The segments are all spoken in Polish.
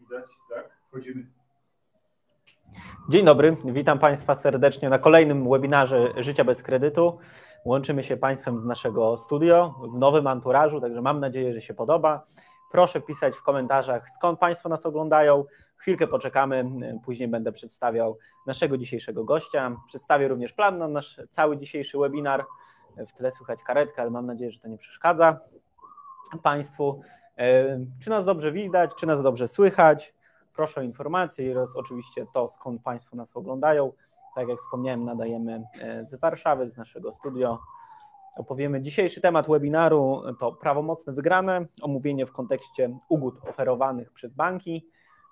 Widać, tak? Wchodzimy. Dzień dobry, witam Państwa serdecznie na kolejnym webinarze Życia bez kredytu. Łączymy się Państwem z naszego studio w nowym anturażu, także mam nadzieję, że się podoba. Proszę pisać w komentarzach, skąd Państwo nas oglądają. Chwilkę poczekamy, później będę przedstawiał naszego dzisiejszego gościa. Przedstawię również plan na nasz cały dzisiejszy webinar. W tle słychać karetkę, ale mam nadzieję, że to nie przeszkadza Państwu. E, czy nas dobrze widać, czy nas dobrze słychać? Proszę o informacje oraz oczywiście to, skąd Państwo nas oglądają. Tak jak wspomniałem, nadajemy e, z Warszawy, z naszego studio. Opowiemy dzisiejszy temat webinaru to prawomocne wygrane, omówienie w kontekście ugód oferowanych przez banki.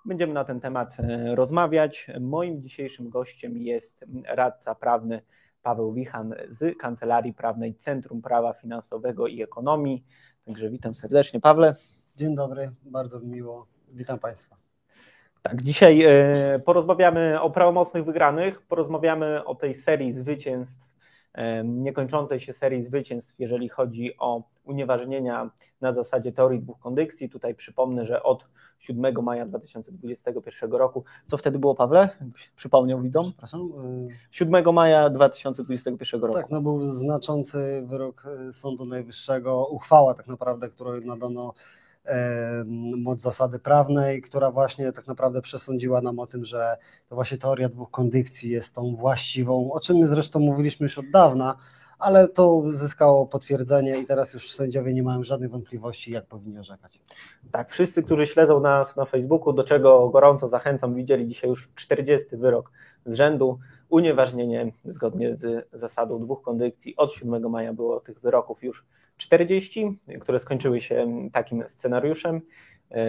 Będziemy na ten temat e, rozmawiać. Moim dzisiejszym gościem jest radca prawny Paweł Wichan z Kancelarii Prawnej Centrum Prawa Finansowego i Ekonomii. Także witam serdecznie, Pawle. Dzień dobry, bardzo miło. Witam Państwa. Tak, dzisiaj e, porozmawiamy o prawomocnych wygranych, porozmawiamy o tej serii zwycięstw, e, niekończącej się serii zwycięstw, jeżeli chodzi o unieważnienia na zasadzie teorii dwóch kondycji. Tutaj przypomnę, że od 7 maja 2021 roku, co wtedy było, Pawle? Przypomniał widzom? Przepraszam. 7 maja 2021 roku. Tak, no był znaczący wyrok Sądu Najwyższego, uchwała tak naprawdę, którą nadano moc zasady prawnej, która właśnie tak naprawdę przesądziła nam o tym, że to właśnie teoria dwóch kondycji jest tą właściwą, o czym my zresztą mówiliśmy już od dawna, ale to uzyskało potwierdzenie i teraz już sędziowie nie mają żadnych wątpliwości, jak powinni orzekać. Tak, wszyscy, którzy śledzą nas na Facebooku, do czego gorąco zachęcam, widzieli dzisiaj już 40 wyrok z rzędu. Unieważnienie zgodnie z zasadą dwóch kondycji od 7 maja było tych wyroków już 40, które skończyły się takim scenariuszem.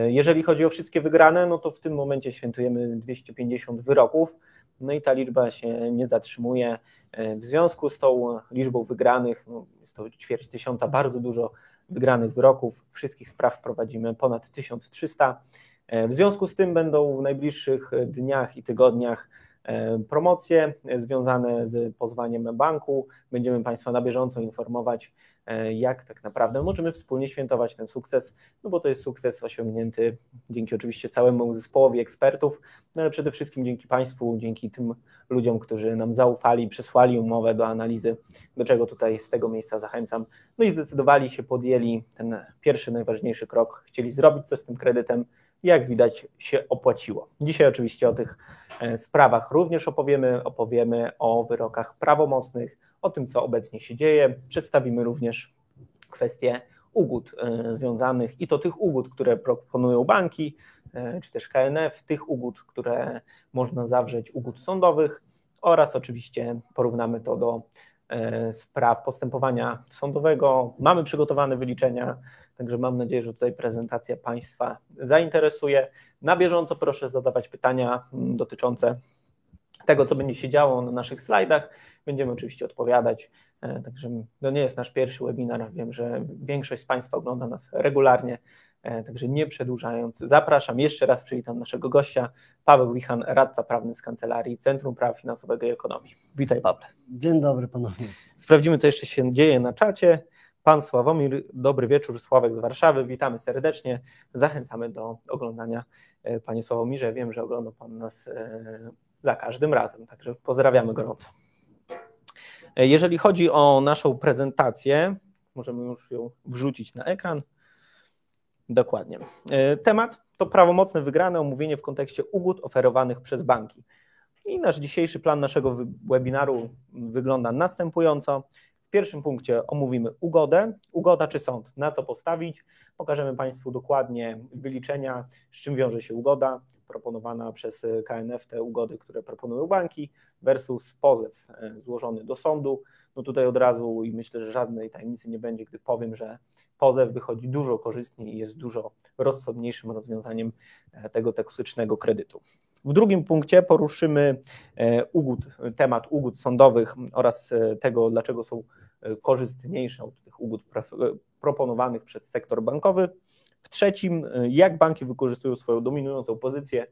Jeżeli chodzi o wszystkie wygrane, no to w tym momencie świętujemy 250 wyroków. No i ta liczba się nie zatrzymuje. W związku z tą liczbą wygranych, no jest to ćwierć tysiąca, bardzo dużo wygranych wyroków. Wszystkich spraw prowadzimy ponad 1300. W związku z tym będą w najbliższych dniach i tygodniach E, promocje związane z pozwaniem banku. Będziemy Państwa na bieżąco informować, e, jak tak naprawdę możemy wspólnie świętować ten sukces, no bo to jest sukces osiągnięty dzięki oczywiście całemu zespołowi ekspertów, no ale przede wszystkim dzięki Państwu, dzięki tym ludziom, którzy nam zaufali, przesłali umowę do analizy, do czego tutaj z tego miejsca zachęcam. No i zdecydowali się, podjęli ten pierwszy, najważniejszy krok, chcieli zrobić coś z tym kredytem, jak widać się opłaciło. Dzisiaj oczywiście o tych e, sprawach również opowiemy, opowiemy o wyrokach prawomocnych, o tym, co obecnie się dzieje. Przedstawimy również kwestie ugód e, związanych i to tych ugód, które proponują banki, e, czy też KNF, tych ugód, które można zawrzeć, ugód sądowych oraz oczywiście porównamy to do spraw postępowania sądowego. Mamy przygotowane wyliczenia Także mam nadzieję, że tutaj prezentacja Państwa zainteresuje. Na bieżąco proszę zadawać pytania mm, dotyczące tego, co będzie się działo na naszych slajdach. Będziemy oczywiście odpowiadać. E, także to nie jest nasz pierwszy webinar. Wiem, że większość z Państwa ogląda nas regularnie. E, także nie przedłużając, zapraszam jeszcze raz, przywitam naszego gościa, Paweł Wichan, radca prawny z Kancelarii Centrum Prawa Finansowego i Ekonomii. Witaj Pawle. Dzień dobry ponownie. Sprawdzimy, co jeszcze się dzieje na czacie. Pan Sławomir, dobry wieczór, Sławek z Warszawy, witamy serdecznie, zachęcamy do oglądania. E, panie Sławomirze, wiem, że ogląda Pan nas e, za każdym razem, także pozdrawiamy gorąco. E, jeżeli chodzi o naszą prezentację, możemy już ją wrzucić na ekran. Dokładnie. Temat to prawomocne wygrane omówienie w kontekście ugód oferowanych przez banki. I nasz dzisiejszy plan naszego webinaru wygląda następująco. W pierwszym punkcie omówimy ugodę, ugoda czy sąd, na co postawić. Pokażemy Państwu dokładnie wyliczenia, z czym wiąże się ugoda proponowana przez KNF, te ugody, które proponują banki, versus pozew e, złożony do sądu. No tutaj od razu i myślę, że żadnej tajemnicy nie będzie, gdy powiem, że pozew wychodzi dużo korzystniej i jest dużo rozsądniejszym rozwiązaniem e, tego toksycznego kredytu. W drugim punkcie poruszymy e, ugód, temat ugód sądowych oraz tego, dlaczego są korzystniejsze od tych ugód proponowanych przez sektor bankowy. W trzecim, jak banki wykorzystują swoją dominującą pozycję.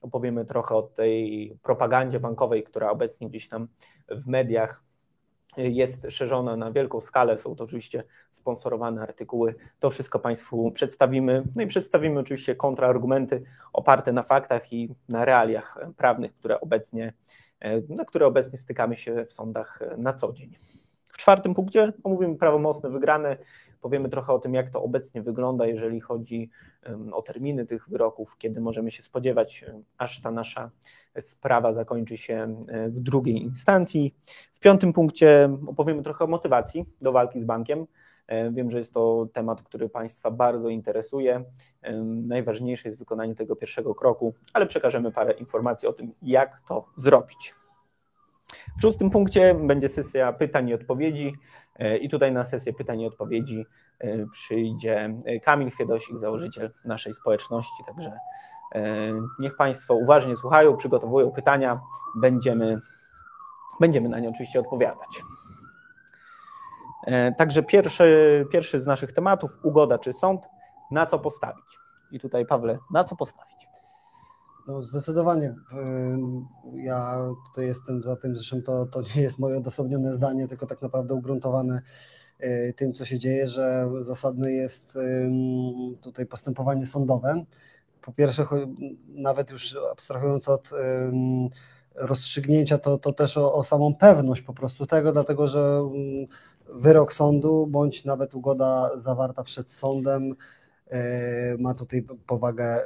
Opowiemy trochę o tej propagandzie bankowej, która obecnie gdzieś tam w mediach jest szerzona na wielką skalę, są to oczywiście sponsorowane artykuły. To wszystko Państwu przedstawimy. No i przedstawimy oczywiście kontrargumenty oparte na faktach i na realiach prawnych, które obecnie, na które obecnie stykamy się w sądach na co dzień. W czwartym punkcie omówimy prawomocne wygrane. Powiemy trochę o tym, jak to obecnie wygląda, jeżeli chodzi o terminy tych wyroków, kiedy możemy się spodziewać, aż ta nasza sprawa zakończy się w drugiej instancji. W piątym punkcie opowiemy trochę o motywacji do walki z bankiem. Wiem, że jest to temat, który Państwa bardzo interesuje. Najważniejsze jest wykonanie tego pierwszego kroku, ale przekażemy parę informacji o tym, jak to zrobić. W szóstym punkcie będzie sesja pytań i odpowiedzi i tutaj na sesję pytań i odpowiedzi przyjdzie Kamil Chwiedosik, założyciel naszej społeczności, także niech Państwo uważnie słuchają, przygotowują pytania, będziemy, będziemy na nie oczywiście odpowiadać. Także pierwszy, pierwszy z naszych tematów, ugoda czy sąd, na co postawić? I tutaj Pawle, na co postawić? No zdecydowanie. Ja tutaj jestem za tym, zresztą to, to nie jest moje odosobnione zdanie, tylko tak naprawdę ugruntowane tym, co się dzieje, że zasadne jest tutaj postępowanie sądowe. Po pierwsze, nawet już abstrahując od rozstrzygnięcia, to, to też o, o samą pewność po prostu tego, dlatego że wyrok sądu bądź nawet ugoda zawarta przed sądem ma tutaj powagę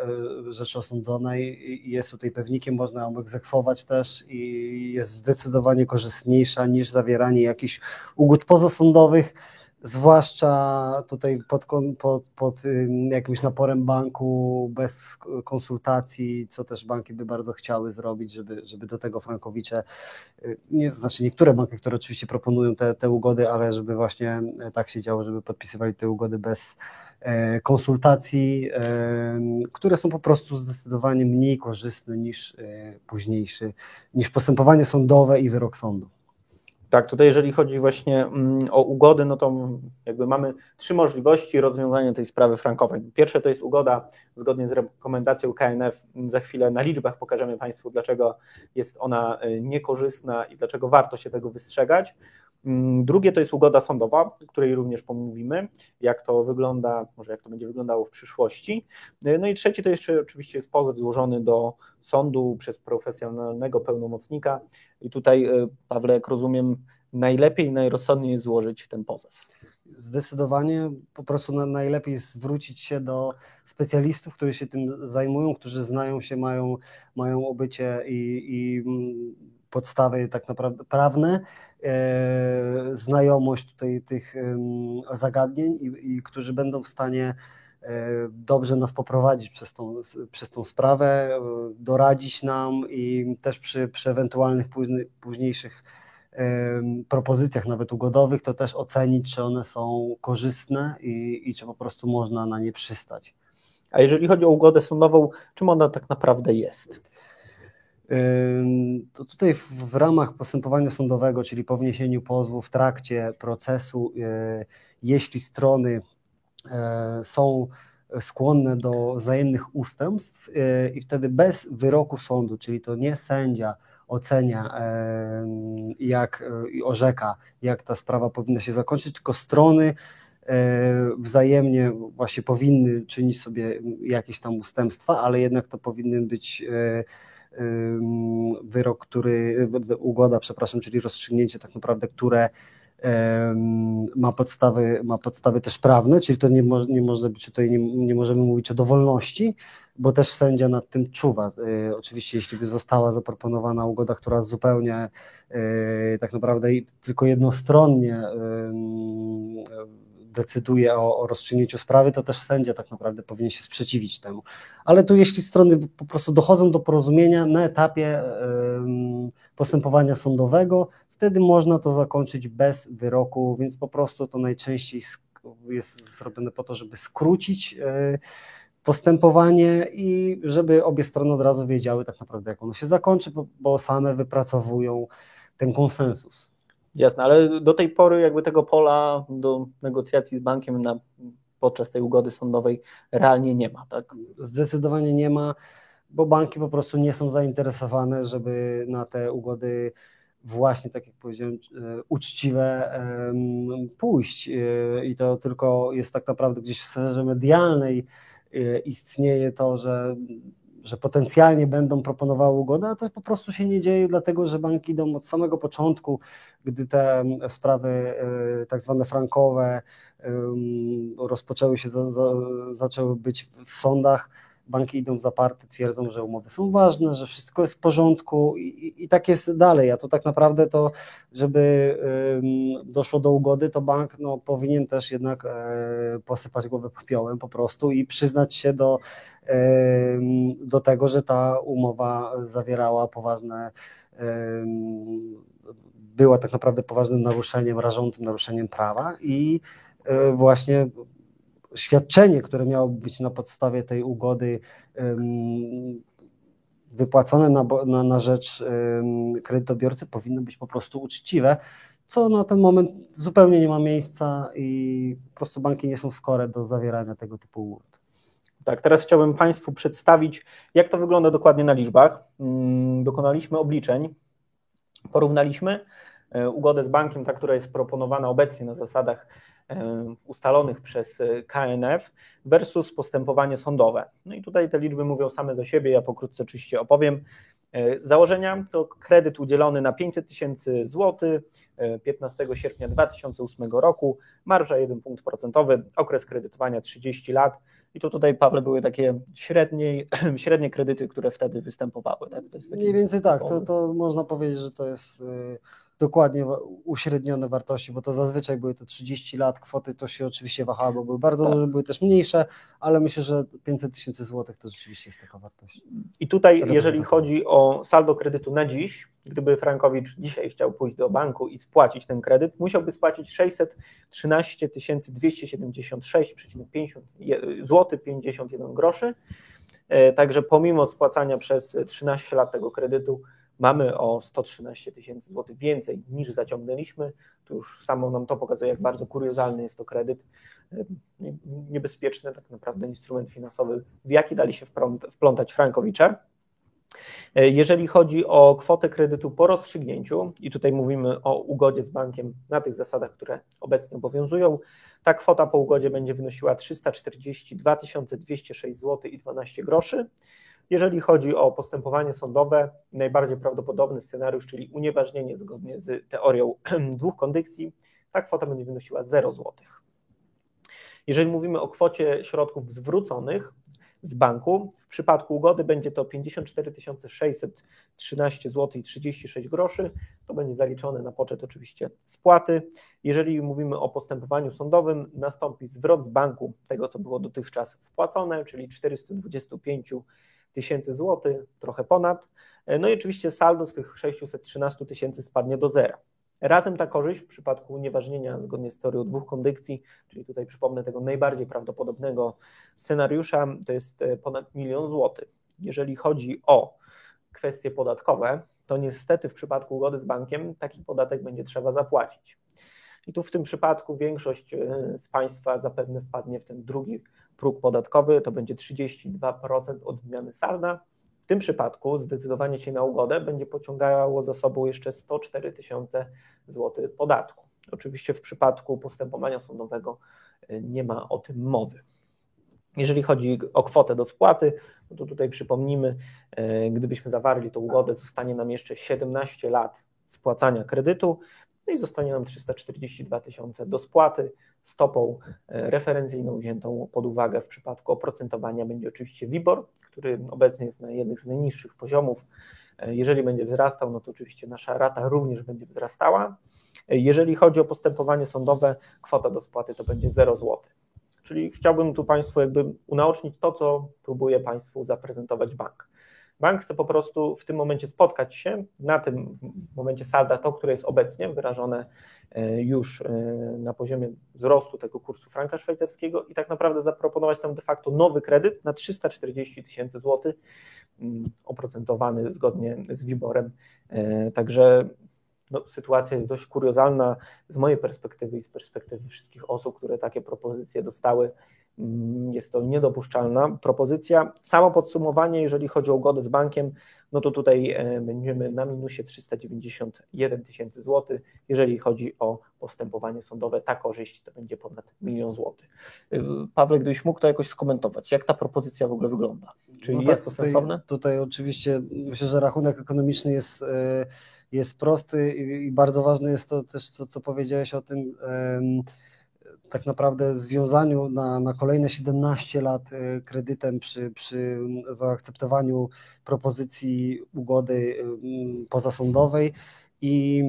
rzeczy osądzonej i jest tutaj pewnikiem, można ją egzekwować też i jest zdecydowanie korzystniejsza niż zawieranie jakichś ugód pozasądowych, zwłaszcza tutaj pod, pod, pod jakimś naporem banku, bez konsultacji, co też banki by bardzo chciały zrobić, żeby, żeby do tego frankowicze, nie, znaczy niektóre banki, które oczywiście proponują te, te ugody, ale żeby właśnie tak się działo, żeby podpisywali te ugody bez konsultacji, które są po prostu zdecydowanie mniej korzystne niż późniejszy, niż postępowanie sądowe i wyrok sądu. Tak, tutaj jeżeli chodzi właśnie mm, o ugody, no to jakby mamy trzy możliwości rozwiązania tej sprawy frankowej. Pierwsze to jest ugoda zgodnie z rekomendacją KNF. Za chwilę na liczbach pokażemy Państwu, dlaczego jest ona niekorzystna i dlaczego warto się tego wystrzegać. Mm, drugie to jest ugoda sądowa, o której również pomówimy, jak to wygląda, może jak to będzie wyglądało w przyszłości. No i trzeci to jeszcze oczywiście jest pozew złożony do sądu przez profesjonalnego pełnomocnika i tutaj, e, Pawle, jak rozumiem, najlepiej, najrozsądniej jest złożyć ten pozew. Zdecydowanie po prostu najlepiej zwrócić się do specjalistów, którzy się tym zajmują, którzy znają się, mają, mają obycie i, i podstawy tak naprawdę prawne, e, znajomość tutaj tych zagadnień i, i którzy będą w stanie e, dobrze nas poprowadzić przez tą, przez tą sprawę, e, doradzić nam i też przy, przy ewentualnych późniejszych propozycjach nawet ugodowych, to też ocenić, czy one są korzystne i, i czy po prostu można na nie przystać. A jeżeli chodzi o ugodę sądową, czym ona tak naprawdę jest? To tutaj w, ramach postępowania sądowego, czyli po wniesieniu pozwu w trakcie procesu, e, jeśli strony e, są skłonne do wzajemnych ustępstw e, i wtedy bez wyroku sądu, czyli to nie sędzia ocenia jak i orzeka, jak ta sprawa powinna się zakończyć, tylko strony wzajemnie właśnie powinny czynić sobie jakieś tam ustępstwa, ale jednak to powinny być wyrok, który, ugoda, przepraszam, czyli rozstrzygnięcie tak naprawdę, które ma podstawy, ma podstawy też prawne, czyli to nie, mo, nie może być tutaj, nie, nie możemy mówić o dowolności, bo też sędzia nad tym czuwa. E, oczywiście, jeśli by została zaproponowana ugoda, która zupełnie e, tak naprawdę tylko jednostronnie decyduje o, o rozstrzygnięciu sprawy, to też sędzia tak naprawdę powinien się sprzeciwić temu. Ale tu jeśli strony po prostu dochodzą do porozumienia na etapie postępowania sądowego, wtedy można to zakończyć bez wyroku, więc po prostu to najczęściej jest zrobione po to, żeby skrócić e, postępowanie i żeby obie strony od razu wiedziały tak naprawdę, jak ono się zakończy, bo, bo same wypracowują ten konsensus. Jasne, ale do tej pory jakby tego pola do negocjacji z bankiem na, podczas tej ugody sądowej realnie nie ma, tak? Zdecydowanie nie ma, bo banki po prostu nie są zainteresowane, żeby na te ugody właśnie, tak jak powiedziałem, uczciwe pójść i to tylko jest tak naprawdę gdzieś w sferze medialnej istnieje to, że że potencjalnie będą proponowały ugodę, a to po prostu się nie dzieje, dlatego że banki idą od samego początku, gdy te sprawy tak zwane frankowe rozpoczęły się, zaczęły być w sądach, banki idą zaparte, twierdzą, że umowy są ważne, że wszystko jest w porządku i, i tak jest dalej. A to tak naprawdę to, żeby doszło do ugody, to bank no, powinien też jednak e, posypać głowę popiołem po prostu i przyznać się do, do tego, że ta umowa zawierała poważne była tak naprawdę poważnym naruszeniem, rażącym naruszeniem prawa i e, właśnie świadczenie, które miałoby być na podstawie tej ugody wypłacone na, na, na rzecz kredytobiorcy, powinno być po prostu uczciwe, co na ten moment zupełnie nie ma miejsca i po prostu banki nie są skore do zawierania tego typu ugód. Tak, teraz chciałbym Państwu przedstawić, jak to wygląda dokładnie na liczbach. Mm, dokonaliśmy obliczeń, porównaliśmy e, ugodę z bankiem, ta, która jest proponowana obecnie na zasadach ustalonych przez e, KNF versus postępowanie sądowe. No i tutaj te liczby mówią same za siebie, ja pokrótce oczywiście opowiem. E, założenia to kredyt udzielony na 500 tysięcy złotych 15 sierpnia 2008 roku, marża 1 punkt procentowy, okres kredytowania 30 lat. I to tutaj, Pawle, były takie średnie, średnie kredyty, które wtedy występowały. Tak? Mniej więcej tak, to, to można powiedzieć, że to jest dokładnie uśrednione wartości, bo to zazwyczaj były to 30 lat, kwoty to się oczywiście wahały, bo były bardzo tak. duże, były też mniejsze, ale myślę, że 500 tysięcy złotych to rzeczywiście jest taka wartość. I tutaj, jeżeli chodzi o saldo kredytu na dziś, gdyby Frankowicz dzisiaj chciał pójść do banku i spłacić ten kredyt, musiałby spłacić 613 276,50 zł 51 groszy. E, także pomimo spłacania przez 13 lat tego kredytu, mamy o 113 tysięcy złotych więcej niż zaciągnęliśmy. To już samo nam to pokazuje, jak bardzo kuriozalny jest to kredyt. Niebezpieczny tak naprawdę instrument finansowy, w jaki dali się wplątać Frankowicze. Jeżeli chodzi o kwotę kredytu po rozstrzygnięciu, i tutaj mówimy o ugodzie z bankiem na tych zasadach, które obecnie obowiązują, ta kwota po ugodzie będzie wynosiła 342 206 zł i 12 groszy. Jeżeli chodzi o postępowanie sądowe, najbardziej prawdopodobny scenariusz, czyli unieważnienie zgodnie z teorią dwóch kondycji, ta kwota będzie wynosiła 0 zł. Jeżeli mówimy o kwocie środków zwróconych z banku, w przypadku ugody będzie to 54 613 zł i 36 groszy. To będzie zaliczone na poczet oczywiście spłaty. Jeżeli mówimy o postępowaniu sądowym, nastąpi zwrot z banku tego, co było dotychczas wpłacone, czyli 425 tysięcy złotych, trochę ponad. No i oczywiście saldo z tych 613 tysięcy spadnie do zera. Razem ta korzyść w przypadku unieważnienia zgodnie z teorią dwóch kondykcji, czyli tutaj przypomnę tego najbardziej prawdopodobnego scenariusza, to jest e, ponad milion złotych. Jeżeli chodzi o kwestie podatkowe, to niestety w przypadku ugody z bankiem taki podatek będzie trzeba zapłacić. I tu w tym przypadku większość e, z Państwa zapewne wpadnie w ten drugi próg podatkowy, to będzie 32% od zmiany salda. W tym przypadku zdecydowanie się na ugodę będzie pociągało za sobą jeszcze 104 tysiące złotych podatku. Oczywiście w przypadku postępowania sądowego e, nie ma o tym mowy. Jeżeli chodzi o kwotę do spłaty, no to tutaj przypomnimy, e, gdybyśmy zawarli tą ugodę, zostanie nam jeszcze 17 lat spłacania kredytu, no i zostanie nam 342 tysiące do spłaty. Stopą e, referencyjną wziętą pod uwagę w przypadku oprocentowania będzie oczywiście WIBOR, który obecnie jest na jednych z najniższych poziomów. E, jeżeli będzie wzrastał, no to oczywiście nasza rata również będzie wzrastała. E, jeżeli chodzi o postępowanie sądowe, kwota do spłaty to będzie 0 zł. Czyli chciałbym tu Państwu jakby unaocznić to, co próbuje Państwu zaprezentować bank. Bank chce po prostu w tym momencie spotkać się na tym momencie salda, to, które jest obecnie wyrażone e, już e, na poziomie wzrostu tego kursu franka szwajcarskiego i tak naprawdę zaproponować tam de facto nowy kredyt na 340 tysięcy złotych, mm, oprocentowany zgodnie z WIBORem. E, także no, sytuacja jest dość kuriozalna z mojej perspektywy i z perspektywy wszystkich osób, które takie propozycje dostały jest to niedopuszczalna propozycja. Samo podsumowanie, jeżeli chodzi o ugodę z bankiem, no to tutaj e, będziemy na minusie 391 tysięcy złotych. Jeżeli chodzi o postępowanie sądowe, ta korzyść to będzie ponad milion złotych. E, Pawle, gdybyś mógł to jakoś skomentować, jak ta propozycja w ogóle wygląda? Czy No jest tak, to tutaj, sensowne? Tutaj oczywiście myślę, że rachunek ekonomiczny jest, e, jest prosty i bardzo ważne jest to też, co, co powiedziałeś o tym em, tak naprawdę związaniu na, na kolejne 17 lat e, kredytem przy, przy zaakceptowaniu propozycji ugody em, pozasądowej i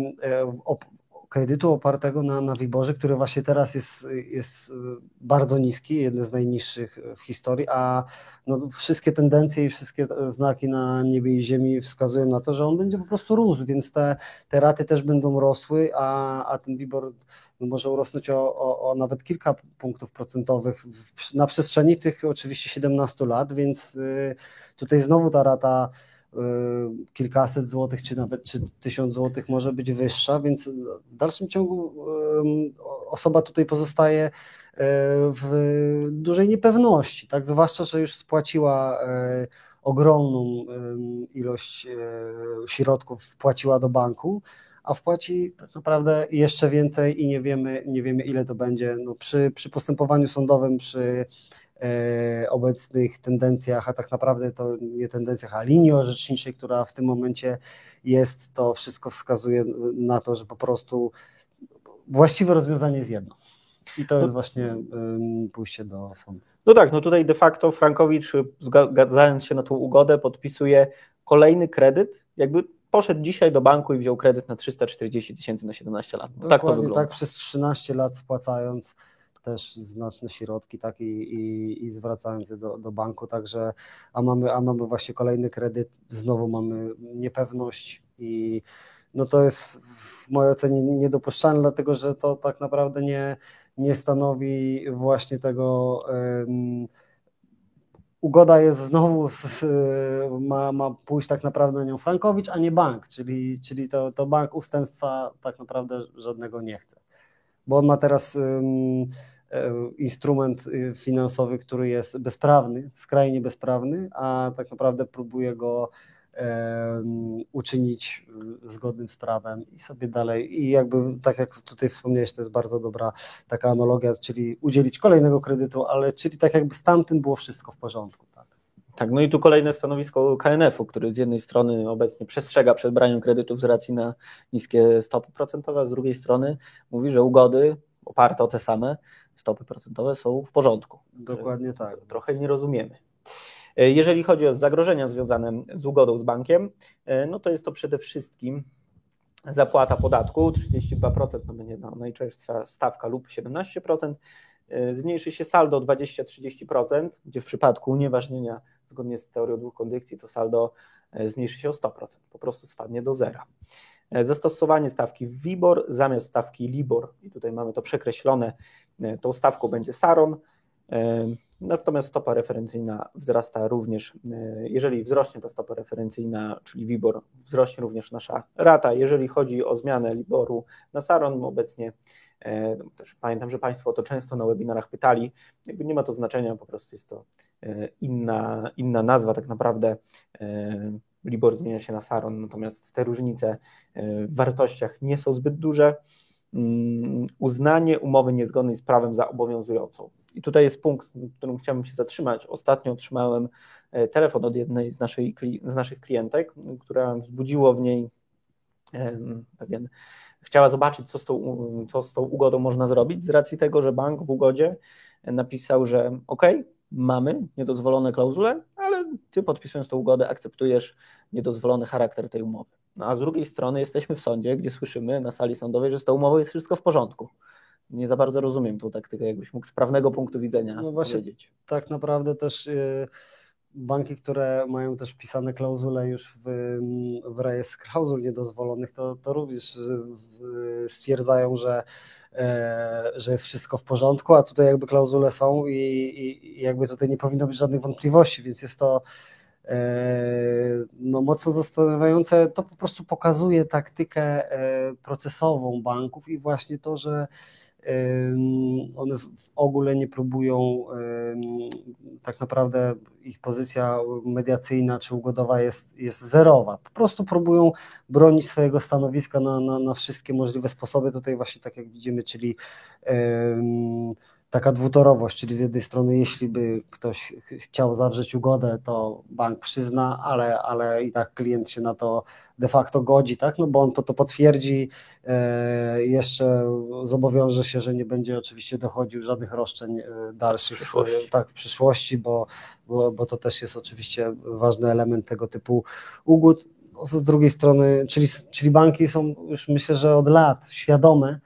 op, kredytu opartego na, na WIBORze, który właśnie teraz jest, jest bardzo niski, jeden z najniższych w historii, a no, wszystkie tendencje i wszystkie znaki na niebie i ziemi wskazują na to, że on będzie po prostu rósł, więc te, te raty też będą rosły, a, a ten WIBOR no, może urosnąć o, o, o nawet kilka punktów procentowych na przestrzeni tych oczywiście 17 lat, więc y, tutaj znowu ta rata y, kilkaset złotych, czy nawet czy tysiąc złotych może być wyższa, więc w dalszym ciągu ym, osoba tutaj pozostaje y, w dużej niepewności, tak? Zwłaszcza, że już spłaciła y, ogromną ilość y, środków, wpłaciła do banku, a wpłaci tak naprawdę jeszcze więcej i nie wiemy, nie wiemy ile to będzie. No przy, przy postępowaniu sądowym, przy obecnych tendencjach, a tak naprawdę to nie tendencjach, a linii orzeczniczej, która w tym momencie jest, to wszystko wskazuje na to, że po prostu właściwe rozwiązanie jest jedno. I to jest właśnie pójście do sądu. No tak, no tutaj de facto Frankowicz, zgadzając się na tą ugodę, podpisuje kolejny kredyt, jakby poszedł dzisiaj do banku i wziął kredyt na 340 tysięcy na 17 lat. No tak to wygląda. tak, przez 13 lat spłacając też znaczne środki tak, i, i, i zwracając je do, do banku, także a mamy, a mamy właśnie kolejny kredyt, znowu mamy niepewność i no to jest w mojej ocenie niedopuszczalne, dlatego że to tak naprawdę nie, nie stanowi właśnie tego em, ugoda jest znowu, ma, ma pójść tak naprawdę na nią Frankowicz, a nie bank, czyli, czyli to, to bank ustępstwa tak naprawdę żadnego nie chce. Bo on ma teraz e, instrument y, finansowy, który jest bezprawny, skrajnie bezprawny, a tak naprawdę próbuje go em, uczynić y, zgodnym z prawem i sobie dalej. I jakby, tak jak tutaj wspomniałeś, to jest bardzo dobra taka analogia, czyli udzielić kolejnego kredytu, ale czyli tak jakby z tamtym było wszystko w porządku. Tak. Tak, no i tu kolejne stanowisko KNF-u, który z jednej strony obecnie przestrzega przed braniem kredytów z racji na niskie stopy procentowe, a z drugiej strony mówi, że ugody oparte o te same stopy procentowe są w porządku. Dokładnie tak. Trochę nie rozumiemy. Jeżeli chodzi o zagrożenia związane z ugodą z bankiem, e, no to jest to przede wszystkim zapłata podatku 32% to będzie no, najczęstsza stawka lub 17%. E, Zmniejszy się saldo o 20-30%, gdzie w przypadku unieważnienia zgodnie z teorią dwóch kondycji to saldo e, zmniejszy się o 100%, po prostu spadnie do zera. E, Zastosowanie stawki WIBOR zamiast stawki LIBOR, i tutaj mamy to przekreślone, e, tą stawką będzie SARON, e, natomiast stopa referencyjna wzrasta również, jeżeli wzrośnie ta stopa referencyjna, czyli WIBOR, wzrośnie również nasza rata. Jeżeli chodzi o zmianę LIBORu na SARON, obecnie też pamiętam, że Państwo o to często na webinarach pytali, jakby nie ma to znaczenia, po prostu jest to inna, inna nazwa tak naprawdę. LIBOR zmienia się na SARON, natomiast te różnice e, w wartościach nie są zbyt duże. Mm, Uznanie umowy niezgodnej z prawem za obowiązującą. I tutaj jest punkt, w którym chciałbym się zatrzymać. Ostatnio otrzymałem e, telefon od jednej z, naszej, z naszych klientek, która wzbudziło w niej pewien. Chciała zobaczyć, co z, tą, co z tą ugodą można zrobić, z racji tego, że bank w ugodzie napisał, że OK, mamy niedozwolone klauzule, ale ty podpisując tą ugodę akceptujesz niedozwolony charakter tej umowy. No a z drugiej strony jesteśmy w sądzie, gdzie słyszymy na sali sądowej, że z tą umową jest wszystko w porządku. Nie za bardzo rozumiem tą taktykę, jakbyś mógł z prawnego punktu widzenia No właśnie- powiedzieć. tak naprawdę też y, banki, które mają też wpisane klauzule już w, w rejestr klauzul niedozwolonych, to, to również y, w- stwierdzają, że, że jest wszystko w porządku, a tutaj jakby klauzule są i, i, jakby tutaj nie powinno być żadnych wątpliwości, więc jest to no mocno zastanawiające. To po prostu pokazuje taktykę procesową banków i właśnie to, że one w ogóle nie próbują, tak naprawdę ich pozycja mediacyjna czy ugodowa jest, jest zerowa. Po prostu próbują bronić swojego stanowiska na, na, na wszystkie możliwe sposoby. Tutaj właśnie tak jak widzimy, czyli taka dwutorowość, czyli z jednej strony, jeśli by ktoś chciał zawrzeć ugodę, to bank przyzna, ale, ale i tak klient się na to de facto godzi, tak? No bo on to, to potwierdzi, e, jeszcze zobowiąże się, że nie będzie oczywiście dochodził żadnych roszczeń e, dalszych przyszłości. tak, w przyszłości, bo, bo, bo to też jest oczywiście ważny element tego typu ugód. Z drugiej strony, czyli, czyli banki są już myślę, że od lat świadome,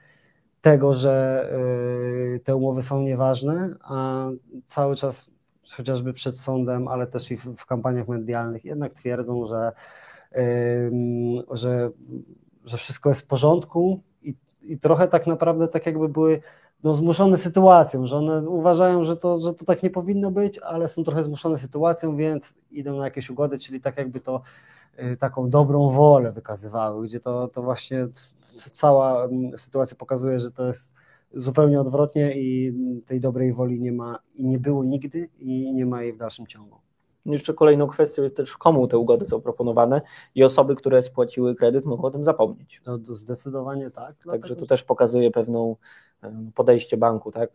tego, że y, te umowy są nieważne, a cały czas chociażby przed sądem, ale też i w, kampaniach medialnych jednak twierdzą, że, że, że wszystko jest w porządku i, i trochę tak naprawdę tak jakby były no, zmuszone sytuacją, że one uważają, że to, że to tak nie powinno być, ale są trochę zmuszone sytuacją, więc idą na jakieś ugody, czyli tak jakby to taką dobrą wolę wykazywały, gdzie to, to właśnie cała mm, sytuacja pokazuje, że to jest zupełnie odwrotnie i tej dobrej woli nie ma i nie było nigdy i nie ma jej w dalszym ciągu. Jeszcze kolejną kwestią jest też, komu te ugody są proponowane i osoby, które spłaciły kredyt, mogą o tym zapomnieć. No, zdecydowanie tak. Także to też pokazuje pewną podejście banku, tak?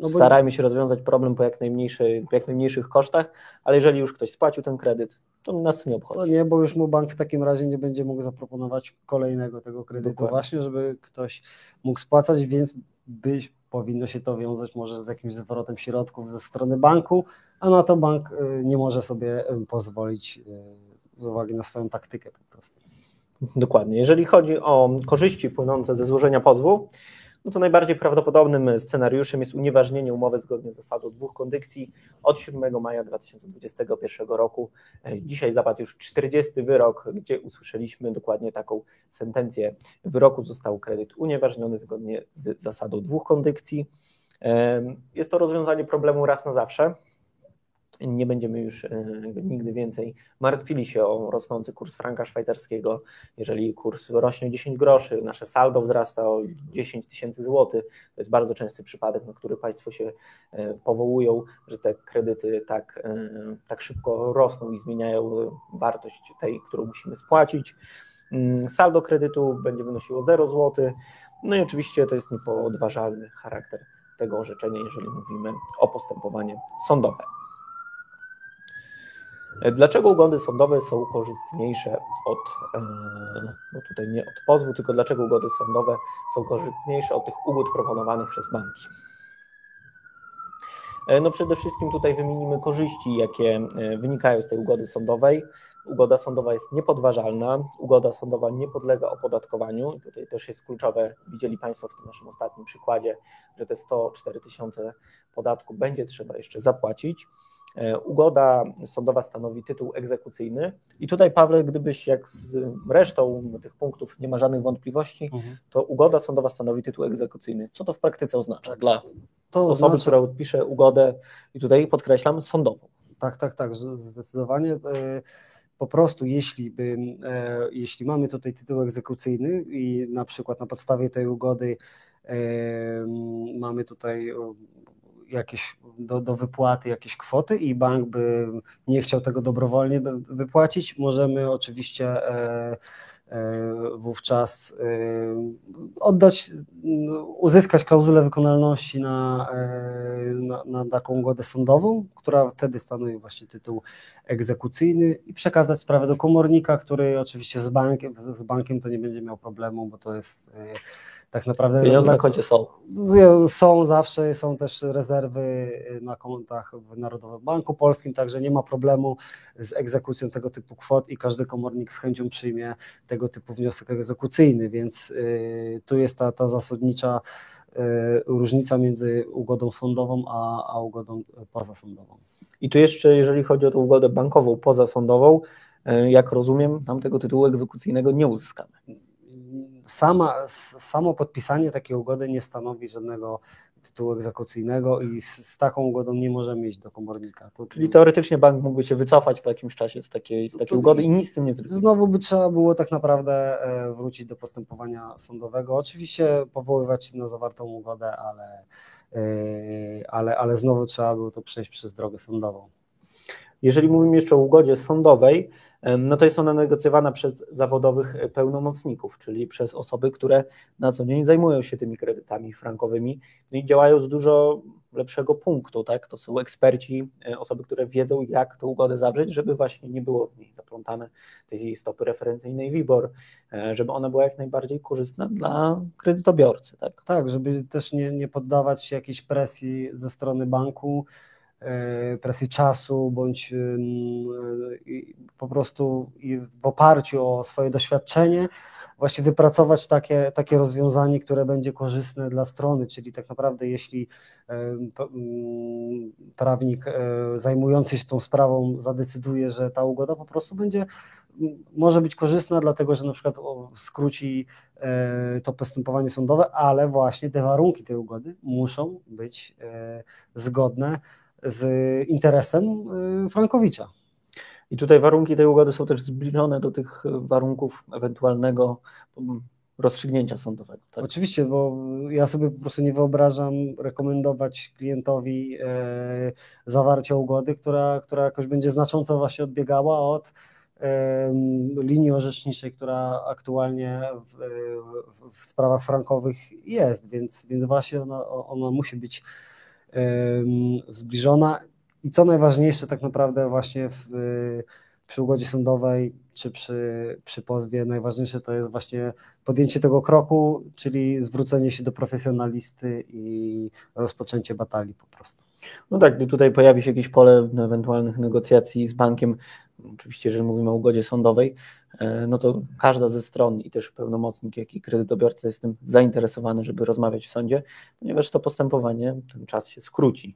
No Starajmy się rozwiązać problem po jak, najmniejszej, po jak najmniejszych kosztach, ale jeżeli już ktoś spłacił ten kredyt, to nas to nie obchodzi. To nie, bo już mu bank w takim razie nie będzie mógł zaproponować kolejnego tego kredytu Dokładnie. właśnie, żeby ktoś mógł spłacać, więc być, powinno się to wiązać może z jakimś zwrotem środków ze strony banku, a na to bank y, nie może sobie y, pozwolić y, z uwagi na swoją taktykę po prostu. Dokładnie. Jeżeli chodzi o korzyści płynące ze złożenia pozwu, no to najbardziej prawdopodobnym scenariuszem jest unieważnienie umowy zgodnie z zasadą dwóch kondycji od 7 maja 2021 roku. Dzisiaj zapadł już 40 wyrok, gdzie usłyszeliśmy dokładnie taką sentencję wyroku. Został kredyt unieważniony zgodnie z zasadą dwóch kondycji. Jest to rozwiązanie problemu raz na zawsze nie będziemy już e, nigdy więcej martwili się o rosnący kurs franka szwajcarskiego. Jeżeli kurs rośnie o 10 groszy, nasze saldo wzrasta o 10 tysięcy złotych, to jest bardzo częsty przypadek, na który Państwo się e, powołują, że te kredyty tak, e, tak szybko rosną i zmieniają wartość tej, którą musimy spłacić. Mm, saldo kredytu będzie wynosiło 0 zł. No i oczywiście to jest niepodważalny charakter tego orzeczenia, jeżeli mówimy o postępowanie sądowe. Dlaczego ugody sądowe są korzystniejsze od, e, no tutaj nie od pozwu, tylko dlaczego ugody sądowe są korzystniejsze od tych ugód proponowanych przez banki? E, no przede wszystkim tutaj wymienimy korzyści, jakie e, wynikają z tej ugody sądowej. Ugoda sądowa jest niepodważalna, ugoda sądowa nie podlega opodatkowaniu. I tutaj też jest kluczowe, widzieli Państwo w tym naszym ostatnim przykładzie, że te 104 tysiące podatku będzie trzeba jeszcze zapłacić. E, ugoda sądowa stanowi tytuł egzekucyjny. I tutaj, Pawle, gdybyś jak z resztą tych punktów nie ma żadnych wątpliwości, mhm. to ugoda sądowa stanowi tytuł egzekucyjny. Co to w praktyce oznacza dla to osoby, oznacza... która podpisze ugodę, i tutaj podkreślam, sądową? Tak, tak, tak, zdecydowanie. E, po prostu, jeśli, by, e, jeśli mamy tutaj tytuł egzekucyjny i na przykład na podstawie tej ugody mamy tutaj jakieś do, do wypłaty jakieś kwoty i bank by nie chciał tego dobrowolnie wypłacić, możemy oczywiście e, e, wówczas e, oddać, uzyskać klauzulę wykonalności na, na, na, taką ugodę sądową, która wtedy stanowi właśnie tytuł egzekucyjny i przekazać sprawę do komornika, który oczywiście z bankiem, z bankiem to nie będzie miał problemu, bo to jest tak naprawdę. Pieniądze na koncie są. Są zawsze, są też rezerwy na kontach w Narodowym Banku Polskim, także nie ma problemu z egzekucją tego typu kwot i każdy komornik z chęcią przyjmie tego typu wniosek egzekucyjny, więc y, tu jest ta, ta zasadnicza y, różnica między ugodą sądową a, a ugodą pozasądową. I tu jeszcze, jeżeli chodzi o tę ugodę bankową pozasądową, y, jak rozumiem, tam tego tytułu egzekucyjnego nie uzyskamy sama, samo podpisanie takiej ugody nie stanowi żadnego tytułu egzekucyjnego i z, z taką ugodą nie możemy iść do komornika. To, Czyli teoretycznie bank mógłby się wycofać po jakimś czasie z takiej, z takiej To- ugody i nic z tym nie zrobić. Znowu by trzeba było tak naprawdę e, wrócić do postępowania sądowego. Oczywiście powoływać się na zawartą ugodę, ale, e, ale, ale znowu trzeba było to przejść przez drogę sądową. Jeżeli mówimy jeszcze o ugodzie sądowej, no to jest ona negocjowana przez zawodowych e, pełnomocników, czyli przez osoby, które na co dzień zajmują się tymi kredytami frankowymi no i działają z dużo lepszego punktu, tak? To są eksperci, e, osoby, które wiedzą, jak tę ugodę zawrzeć, żeby właśnie nie było w niej zaplątane tej stopy referencyjnej WIBOR, e, żeby ona była jak najbardziej korzystna dla kredytobiorcy, tak? Tak, żeby też nie, nie poddawać się jakiejś presji ze strony banku, presji czasu, bądź e, i po prostu w oparciu o swoje doświadczenie właśnie wypracować takie, takie rozwiązanie, które będzie korzystne dla strony, czyli tak naprawdę jeśli prawnik e, zajmujący się tą sprawą zadecyduje, że ta ugoda po prostu będzie może być korzystna, dlatego że na przykład skróci e, to postępowanie sądowe, ale właśnie te warunki tej ugody muszą być e, zgodne z interesem e, Frankowicza. I tutaj warunki tej ugody są też zbliżone do tych warunków ewentualnego mm, rozstrzygnięcia sądowego. Tak? Oczywiście, bo ja sobie po prostu nie wyobrażam rekomendować klientowi e, zawarcia ugody, która, która jakoś będzie znacząco właśnie odbiegała od em, linii orzeczniczej, która aktualnie w, w, sprawach frankowych jest, więc, więc właśnie ona, ona musi być zbliżona. I co najważniejsze, tak naprawdę, właśnie w, przy ugodzie sądowej czy przy, przy pozwie, najważniejsze to jest właśnie podjęcie tego kroku, czyli zwrócenie się do profesjonalisty i rozpoczęcie batalii po prostu. No tak, gdy tutaj pojawi się jakieś pole ewentualnych negocjacji z bankiem, oczywiście, jeżeli mówimy o ugodzie sądowej, no to każda ze stron i też pełnomocnik, jak i kredytobiorca jest tym zainteresowany, żeby rozmawiać w sądzie, ponieważ to postępowanie, ten czas się skróci.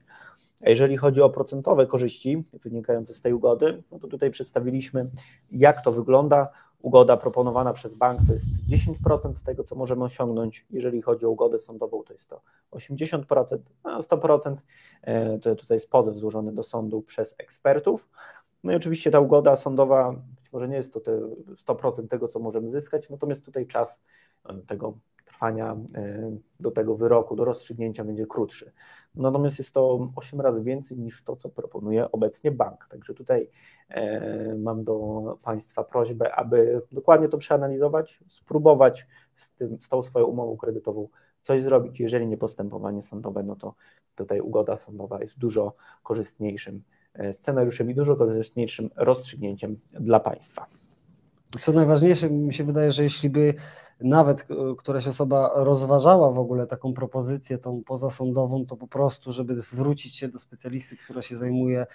A jeżeli chodzi o procentowe korzyści wynikające z tej ugody, no to tutaj przedstawiliśmy, jak to wygląda. Ugoda proponowana przez bank to jest 10% tego, co możemy osiągnąć. Jeżeli chodzi o ugodę sądową, to jest to 80%, a 100% e, to tutaj jest pozew złożony do sądu przez ekspertów. No i oczywiście ta ugoda sądowa, może nie jest to te 100% tego, co możemy zyskać, natomiast tutaj czas tego trwania do tego wyroku, do rozstrzygnięcia będzie krótszy. Natomiast jest to 8 razy więcej niż to, co proponuje obecnie bank. Także tutaj e, mam do Państwa prośbę, aby dokładnie to przeanalizować, spróbować z, tym, z tą swoją umową kredytową coś zrobić. Jeżeli nie postępowanie sądowe, no to tutaj ugoda sądowa jest dużo korzystniejszym scenariuszem i dużo korzystniejszym rozstrzygnięciem dla Państwa. Co najważniejsze, mi się wydaje, że jeśli by nawet e, któraś osoba rozważała w ogóle taką propozycję, tą pozasądową, to po prostu, żeby zwrócić się do specjalisty, która się zajmuje e,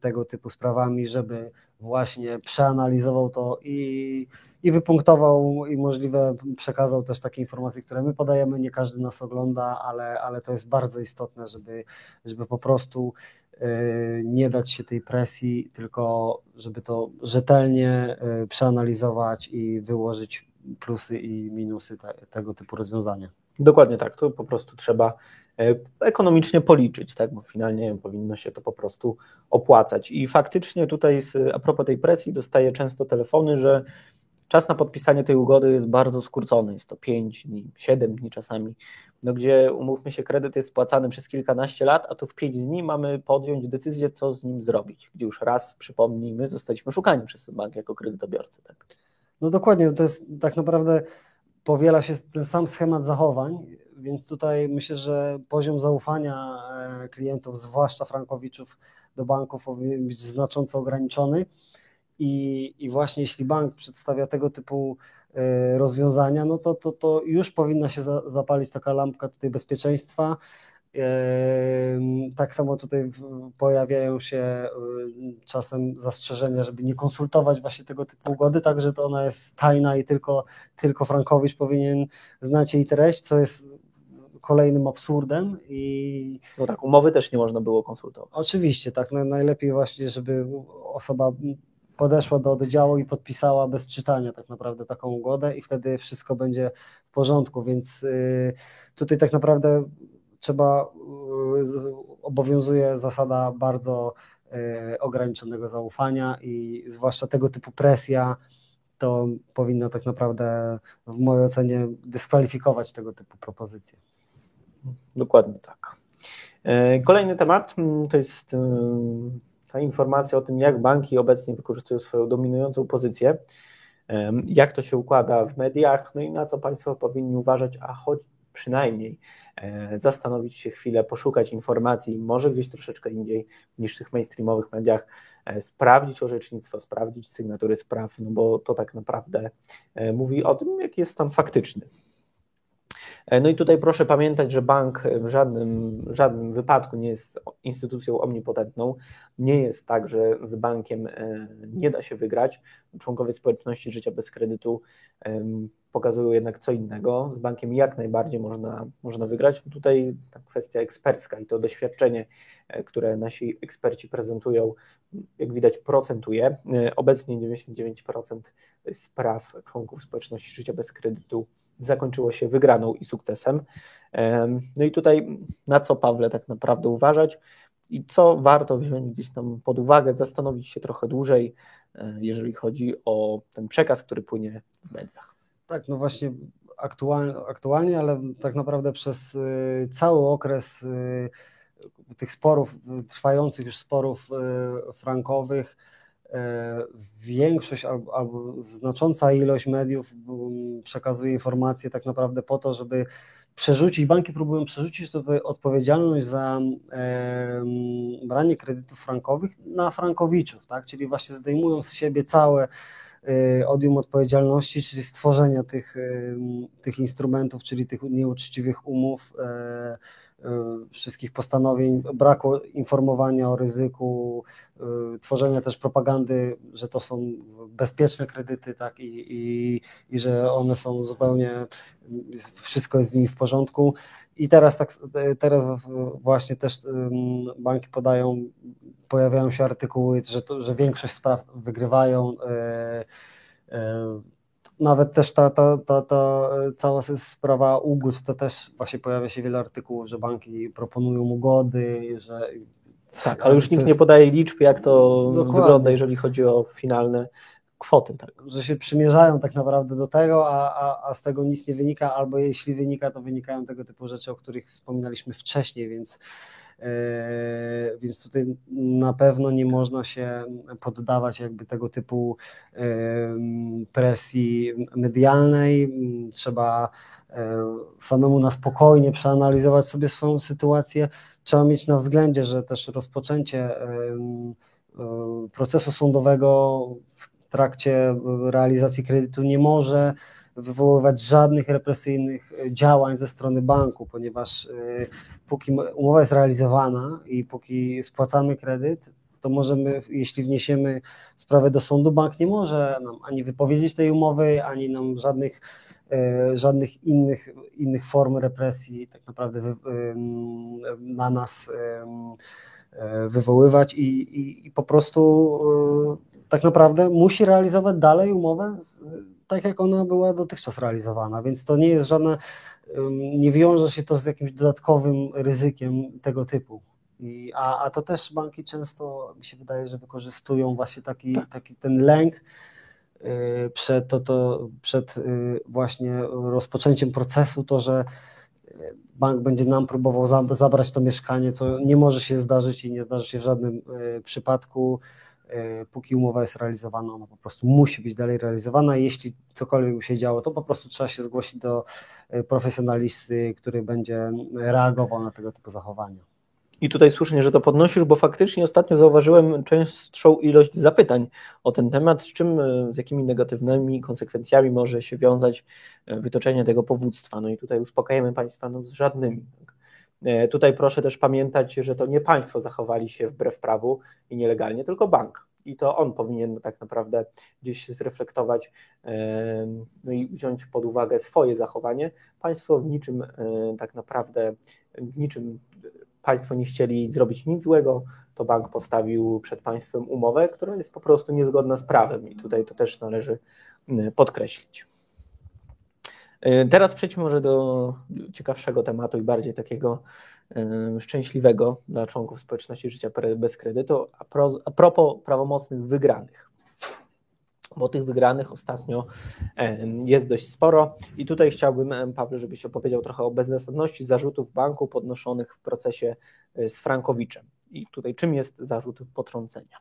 tego typu sprawami, żeby właśnie przeanalizował to i, i wypunktował i możliwe przekazał też takie informacje, które my podajemy. Nie każdy nas ogląda, ale, ale to jest bardzo istotne, żeby, żeby po prostu e, nie dać się tej presji, tylko żeby to rzetelnie e, przeanalizować i wyłożyć plusy i minusy te, tego typu rozwiązania. Dokładnie tak, to po prostu trzeba ekonomicznie policzyć, tak, bo finalnie powinno się to po prostu opłacać. I faktycznie tutaj a propos tej presji dostaję często telefony, że czas na podpisanie tej ugody jest bardzo skrócony, jest to 5 dni, 7 dni czasami, no gdzie umówmy się, kredyt jest spłacany przez kilkanaście lat, a tu w 5 dni mamy podjąć decyzję, co z nim zrobić, gdzie już raz, przypomnijmy, zostaliśmy szukani przez ten bank jako kredytobiorcy. Tak. No dokładnie, to jest tak naprawdę powiela się ten sam schemat zachowań, więc tutaj myślę, że poziom zaufania e, klientów, zwłaszcza frankowiczów do banków powinien być znacząco ograniczony i, i właśnie jeśli bank przedstawia tego typu e, rozwiązania, no to, to, to już powinna się za, zapalić taka lampka tutaj bezpieczeństwa. Tak samo tutaj pojawiają się czasem zastrzeżenia, żeby nie konsultować właśnie tego typu ugody, także to ona jest tajna i tylko, tylko Frankowicz powinien znać jej treść, co jest kolejnym absurdem. I no tak, umowy też nie można było konsultować. Oczywiście, tak. Najlepiej właśnie, żeby osoba podeszła do oddziału i podpisała bez czytania tak naprawdę taką ugodę i wtedy wszystko będzie w porządku, więc y, tutaj tak naprawdę trzeba, obowiązuje zasada bardzo ograniczonego zaufania i zwłaszcza tego typu presja to powinno tak naprawdę w mojej ocenie dyskwalifikować tego typu propozycje. Dokładnie tak. E, kolejny temat mm, to jest e, ta informacja o tym, jak banki obecnie wykorzystują swoją dominującą pozycję, e, jak to się układa w mediach, no i na co Państwo powinni uważać, a choć przynajmniej zastanowić się chwilę, poszukać informacji, może gdzieś troszeczkę indziej niż w tych mainstreamowych mediach, sprawdzić orzecznictwo, sprawdzić sygnatury spraw, no bo to tak naprawdę mówi o tym, jaki jest stan faktyczny. E, no i tutaj proszę pamiętać, że bank w żadnym, żadnym wypadku nie jest instytucją omnipotentną. Nie jest tak, że z bankiem e, nie da się wygrać. Członkowie społeczności życia bez kredytu pokazują jednak co innego. Z bankiem jak najbardziej można, można wygrać. Tutaj ta kwestia ekspercka i to doświadczenie, e, które nasi eksperci prezentują, jak widać, procentuje. Obecnie 99% spraw członków społeczności życia bez kredytu zakończyło się wygraną i sukcesem. No i tutaj na co Pawle tak naprawdę uważać i co warto wziąć gdzieś tam pod uwagę, zastanowić się trochę dłużej, e, jeżeli chodzi o ten przekaz, który płynie w mediach. Tak, no właśnie aktualnie, aktualnie ale tak naprawdę przez y, cały okres y, tych sporów, trwających już sporów frankowych, E, większość albo, albo, znacząca ilość mediów przekazuje informacje tak naprawdę po to, żeby przerzucić, banki próbują przerzucić odpowiedzialność za e, branie kredytów frankowych na frankowiczów, tak? czyli właśnie zdejmują z siebie całe e, odium odpowiedzialności, czyli stworzenia tych, tych instrumentów, czyli tych nieuczciwych umów, e, wszystkich postanowień, braku informowania o ryzyku, y, tworzenia też propagandy, że to są bezpieczne kredyty, tak, i, i, i że one są zupełnie, wszystko jest z nimi w porządku. I teraz, tak, teraz właśnie też banki podają, pojawiają się artykuły, że, to, że większość spraw wygrywają. Y, nawet też ta, ta, ta, ta cała sprawa ugód, to też właśnie pojawia się wiele artykułów, że banki proponują ugody, że tak, ale już nikt jest... nie podaje liczb, jak to Dokładnie. wygląda, jeżeli chodzi o finalne kwoty. Tak. Że się przymierzają tak naprawdę do tego, a, a, a z tego nic nie wynika, albo jeśli wynika, to wynikają tego typu rzeczy, o których wspominaliśmy wcześniej, więc E, więc tutaj na pewno nie można się poddawać jakby tego typu e, presji medialnej. Trzeba e, samemu na spokojnie przeanalizować sobie swoją sytuację. Trzeba mieć na względzie, że też rozpoczęcie procesu sądowego w trakcie realizacji kredytu nie może wywoływać żadnych represyjnych e, działań ze strony banku, ponieważ e, póki umowa jest realizowana i póki spłacamy kredyt, to możemy, jeśli wniesiemy sprawę do sądu, bank nie może nam ani wypowiedzieć tej umowy, ani nam żadnych, e, żadnych innych, innych form represji tak naprawdę na nas wywoływać i, i, i po prostu tak naprawdę musi realizować dalej umowę tak, jak ona była dotychczas realizowana, więc to nie jest żadne, nie wiąże się to z jakimś dodatkowym ryzykiem tego typu. I, a, a to też banki często mi się wydaje, że wykorzystują właśnie taki, tak. taki ten lęk y, przed, to, to, przed y, właśnie rozpoczęciem procesu, to, że y, bank będzie nam próbował zabrać to mieszkanie, co nie może się zdarzyć i nie zdarzy się w żadnym przypadku. E, póki umowa jest realizowana, ona po prostu musi być dalej realizowana. Jeśli cokolwiek by się działo, to po prostu trzeba się zgłosić do e, profesjonalisty, który będzie reagował na tego typu zachowania. I tutaj słusznie, że to podnosisz, bo faktycznie ostatnio zauważyłem częstszą ilość zapytań o ten temat, z czym, e, z jakimi negatywnymi konsekwencjami może się wiązać wytoczenie tego powództwa. No i tutaj uspokajamy Państwa no, z żadnymi. E, tutaj proszę też pamiętać, że to nie państwo zachowali się wbrew prawu i nielegalnie, tylko bank. I to on powinien tak naprawdę gdzieś zreflektować e, no i wziąć pod uwagę swoje zachowanie. Państwo w niczym e, tak naprawdę, w niczym państwo nie chcieli zrobić nic złego, to bank postawił przed państwem umowę, która jest po prostu niezgodna z prawem i tutaj to też należy podkreślić. Teraz przejdźmy może do ciekawszego tematu i bardziej takiego szczęśliwego dla członków społeczności życia bez kredytu, a propos prawomocnych wygranych bo tych wygranych ostatnio jest dość sporo. I tutaj chciałbym, Paweł, żebyś opowiedział trochę o bezzasadności zarzutów banku podnoszonych w procesie e, z Frankowiczem. I tutaj czym jest zarzut potrącenia?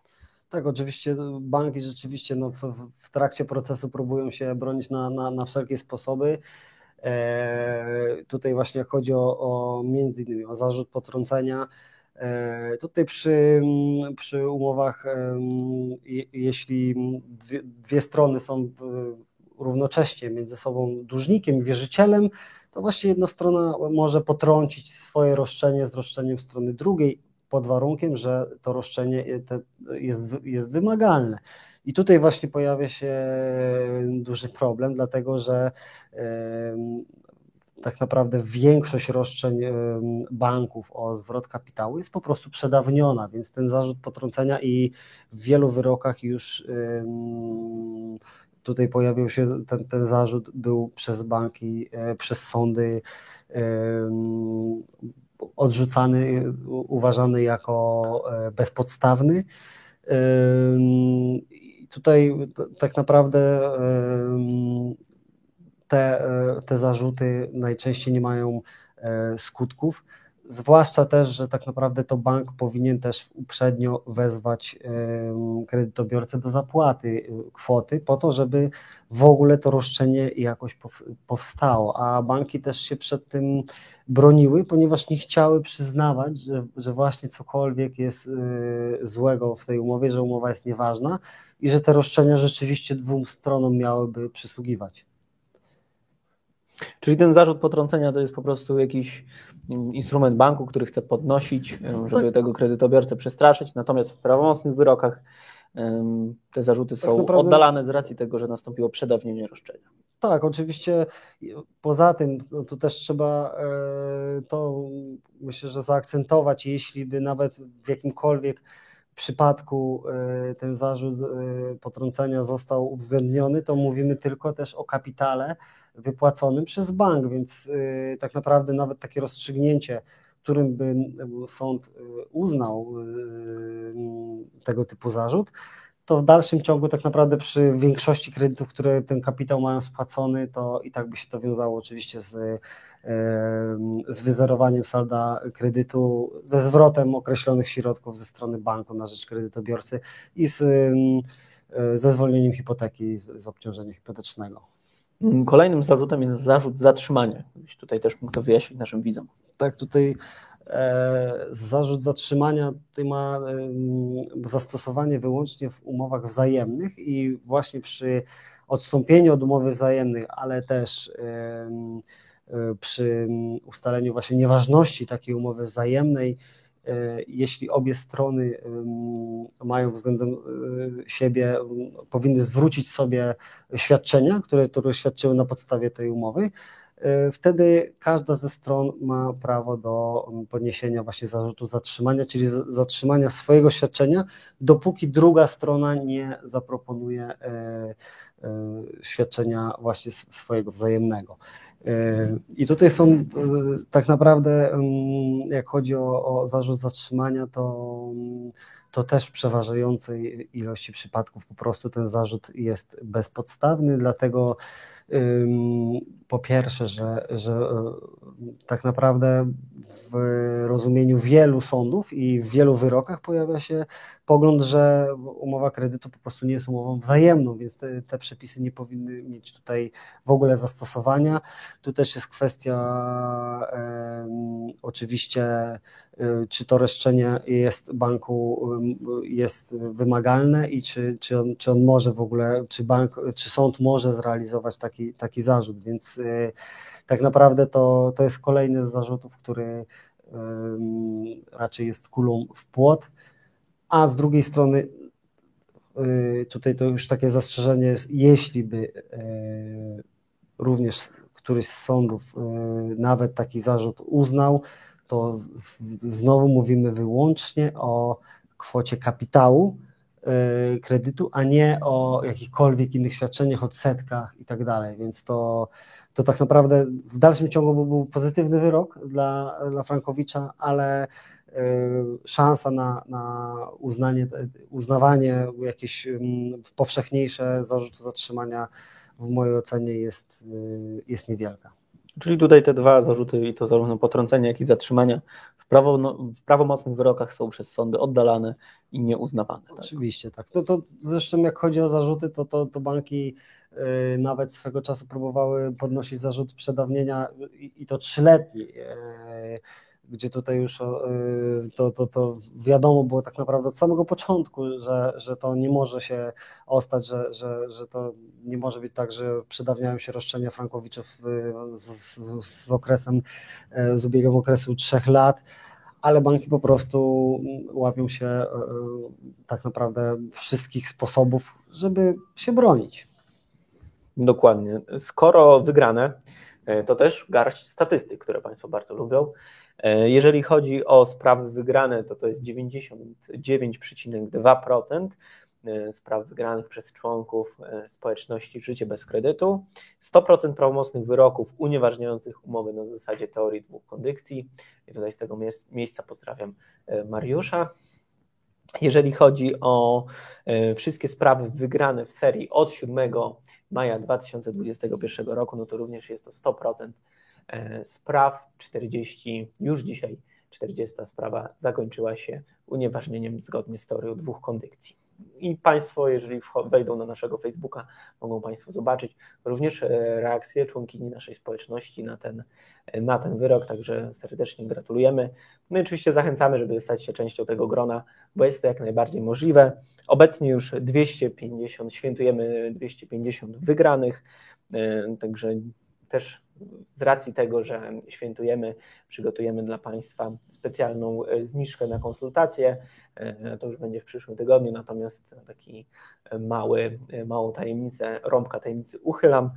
Tak, oczywiście banki rzeczywiście no, w, w trakcie procesu próbują się bronić na, na, na wszelkie sposoby. E, tutaj właśnie chodzi o, o między innymi o zarzut potrącenia, E, tutaj przy, przy umowach, jeśli dwie, dwie strony są równocześnie między sobą dłużnikiem i wierzycielem, to właśnie jedna strona może potrącić swoje roszczenie z roszczeniem strony drugiej pod warunkiem, że to roszczenie jest, jest wymagalne. I tutaj właśnie pojawia się duży problem, dlatego że tak naprawdę większość roszczeń banków o zwrot kapitału jest po prostu przedawniona, więc ten zarzut potrącenia i w wielu wyrokach już tutaj pojawił się ten, ten zarzut, był przez banki, e, przez sądy odrzucany, uważany jako e, bezpodstawny. Tutaj tak naprawdę te, e, te zarzuty najczęściej nie mają e, skutków. Zwłaszcza też, że tak naprawdę to bank powinien też uprzednio wezwać kredytobiorcę do zapłaty e, kwoty, po to, żeby w ogóle to roszczenie jakoś powstało. A banki też się przed tym broniły, ponieważ nie chciały przyznawać, że, że właśnie cokolwiek jest złego w tej umowie, że umowa jest nieważna i że te roszczenia rzeczywiście dwóm stronom miałyby przysługiwać. Czyli ten zarzut potrącenia to jest po prostu jakiś instrument banku, który chce podnosić, żeby tak. tego kredytobiorcę przestraszyć, natomiast w prawomocnych wyrokach te zarzuty tak są naprawdę... oddalane z racji tego, że nastąpiło przedawnienie roszczenia. Tak, oczywiście poza tym no to też trzeba e, to myślę, że zaakcentować, jeśli by nawet w jakimkolwiek przypadku e, ten zarzut e, potrącenia został uwzględniony, to mówimy tylko też o kapitale, wypłaconym przez bank, więc y, tak naprawdę nawet takie rozstrzygnięcie, którym by sąd y, uznał y, tego typu zarzut, to w dalszym ciągu tak naprawdę przy większości kredytów, które ten kapitał mają spłacony, to i tak by się to wiązało oczywiście z, z wyzerowaniem salda kredytu, ze zwrotem określonych środków ze strony banku na rzecz kredytobiorcy i z, ze zwolnieniem hipoteki z, z obciążenia hipotecznego. Kolejnym zarzutem jest zarzut zatrzymania. Tutaj też mógł to wyjaśnić naszym widzom. Tak, tutaj e, zarzut zatrzymania tutaj ma e, zastosowanie wyłącznie w umowach wzajemnych i właśnie przy odstąpieniu od umowy wzajemnej, ale też e, przy ustaleniu właśnie nieważności takiej umowy wzajemnej jeśli obie strony mają względem e, siebie, powinny zwrócić sobie świadczenia, które, które świadczyły na podstawie tej umowy, e, wtedy każda ze stron ma prawo do podniesienia właśnie zarzutu zatrzymania, czyli zatrzymania swojego świadczenia, dopóki druga strona nie zaproponuje świadczenia właśnie swojego wzajemnego. I tutaj są e, tak naprawdę, jak chodzi o, o zarzut zatrzymania, to, to też w przeważającej ilości przypadków po prostu ten zarzut jest bezpodstawny, dlatego po pierwsze, że, że e, tak naprawdę w rozumieniu wielu sądów i w wielu wyrokach pojawia się pogląd, że umowa kredytu po prostu nie jest umową wzajemną, więc te, te przepisy nie powinny mieć tutaj w ogóle zastosowania. Tu też jest kwestia e, oczywiście, czy to roszczenie jest banku jest wymagalne i czy, czy, on, czy on może w ogóle, czy bank, czy sąd może zrealizować taki, taki zarzut, więc e, tak naprawdę to, to jest kolejny z zarzutów, który raczej jest kulą w płot, a z drugiej strony y, tutaj to już takie zastrzeżenie jest, jeśli by również któryś z sądów nawet taki zarzut uznał, to znowu mówimy wyłącznie o kwocie kapitału y, kredytu, a nie o jakichkolwiek innych świadczeniach, odsetkach i tak dalej. Więc to, to tak naprawdę w dalszym ciągu był pozytywny wyrok dla, dla Frankowicza, ale y, szansa na, na uznanie, uznawanie jakieś mm, powszechniejsze zarzutu zatrzymania w mojej ocenie jest, y, jest niewielka. Czyli tutaj te dwa zarzuty, i to zarówno potrącenie, jak i zatrzymania w, prawo, no, w prawomocnych wyrokach są przez sądy oddalane i nieuznawane. Tak? Oczywiście, tak. To, to zresztą jak chodzi o zarzuty, to, to, to banki yy, nawet swego czasu próbowały podnosić zarzut przedawnienia i, i to trzyletni. Yy, gdzie tutaj już y, to, to, to wiadomo było tak naprawdę od samego początku, że, że to nie może się ostać, że, że, że to nie może być tak, że przedawniają się roszczenia Frankowiczów z, z, z okresem, e, z ubiegiem okresu trzech lat, ale banki po prostu łapią się e, tak naprawdę wszystkich sposobów, żeby się bronić. Dokładnie. Skoro wygrane, e, to też garść statystyk, które Państwo bardzo lubią. E, jeżeli chodzi o sprawy wygrane, to to jest 99,2% e, spraw wygranych przez członków e, społeczności Życie bez kredytu, 100% prawomocnych wyroków unieważniających umowy na zasadzie teorii dwóch kondycji. I tutaj z tego miejsca pozdrawiam Mariusza. Jeżeli chodzi o wszystkie sprawy wygrane w serii od 7 maja 2021 roku, no to również jest to 100% E, spraw, 40, już dzisiaj 40 sprawa zakończyła się unieważnieniem zgodnie z teorią dwóch kondykcji. I Państwo, jeżeli wejdą na naszego Facebooka, mogą Państwo zobaczyć również e, reakcje członkini naszej społeczności na ten, na ten wyrok, także serdecznie gratulujemy. No i oczywiście zachęcamy, żeby stać się częścią tego grona, bo jest to jak najbardziej możliwe. Obecnie już 250, świętujemy 250 wygranych, e, także też z racji tego, że świętujemy, przygotujemy dla Państwa specjalną e, zniżkę na konsultacje. E, to już będzie w przyszłym tygodniu, natomiast taki mały, e, małą tajemnicę, rąbka tajemnicy uchylam.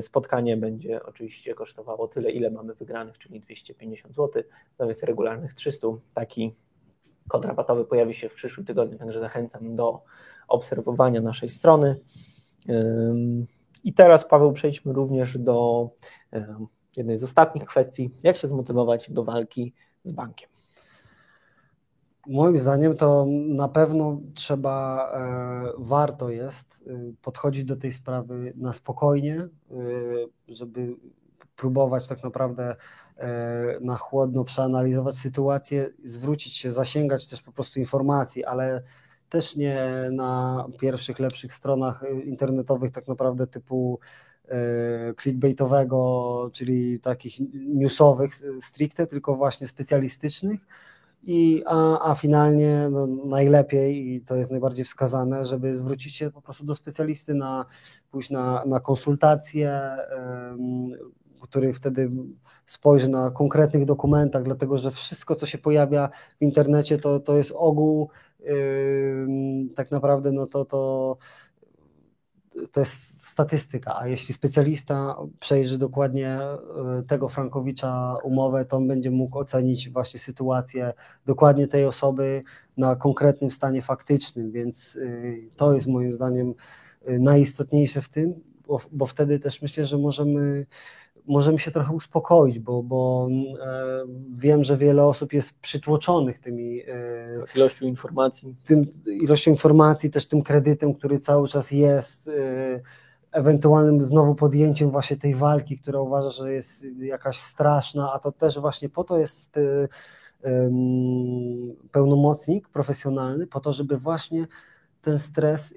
Spotkanie będzie oczywiście kosztowało tyle, ile mamy wygranych, czyli 250 zł, zamiast regularnych 300. Taki kod rabatowy pojawi się w przyszłym tygodniu, także zachęcam do obserwowania naszej strony. I teraz, Paweł, przejdźmy również do jednej z ostatnich kwestii. Jak się zmotywować do walki z bankiem? Moim zdaniem to na pewno trzeba, e, warto jest e, podchodzić do tej sprawy na spokojnie, e, żeby próbować tak naprawdę na chłodno przeanalizować sytuację, zwrócić się, zasięgać też po prostu informacji, ale też nie na pierwszych, lepszych stronach internetowych, tak naprawdę typu e, clickbaitowego, czyli takich newsowych stricte, tylko właśnie specjalistycznych. I, a, a finalnie no, najlepiej, i to jest najbardziej wskazane, żeby zwrócić się po prostu do specjalisty, na, pójść na, na konsultacje, który wtedy spojrzy na konkretnych dokumentach, dlatego że wszystko, co się pojawia w internecie, to, to jest ogół tak naprawdę no to, to, to jest statystyka, a jeśli specjalista przejrzy dokładnie e, tego Frankowicza umowę, to on będzie mógł ocenić właśnie sytuację dokładnie tej osoby na konkretnym stanie faktycznym, więc y, to jest moim zdaniem y, najistotniejsze w tym, bo, bo wtedy też myślę, że możemy możemy się trochę uspokoić, bo, bo e, wiem, że wiele osób jest przytłoczonych tymi e, ilością informacji. Tym, ilością informacji, też tym kredytem, który cały czas jest, e, ewentualnym znowu podjęciem właśnie tej walki, która uważa, że jest jakaś straszna, a to też właśnie po to jest pełnomocnik profesjonalny, po to, żeby właśnie ten stres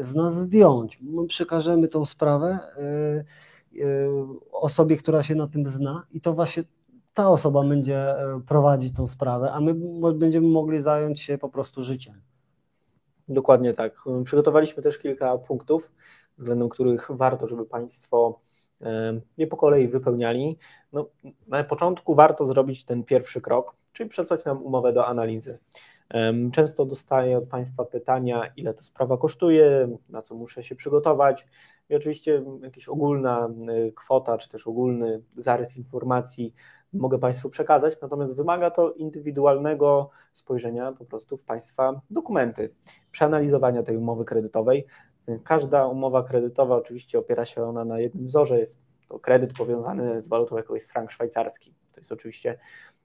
z nas zdjąć. My przekażemy tą sprawę osobie, która się na tym zna i to właśnie ta osoba będzie e, prowadzić tą sprawę, a my będziemy mogli zająć się po prostu życiem. Dokładnie tak. Przygotowaliśmy też kilka punktów, względem których warto, żeby Państwo e, nie po kolei wypełniali. No, na początku warto zrobić ten pierwszy krok, czyli przesłać nam umowę do analizy. Często dostaję od Państwa pytania, ile ta sprawa kosztuje, na co muszę się przygotować. I oczywiście jakaś ogólna y, kwota, czy też ogólny zarys informacji mogę Państwu przekazać, natomiast wymaga to indywidualnego spojrzenia po prostu w Państwa dokumenty, przeanalizowania tej umowy kredytowej. Każda umowa kredytowa oczywiście opiera się ona na jednym wzorze, jest to kredyt powiązany z walutą, jaką jest frank szwajcarski. To jest oczywiście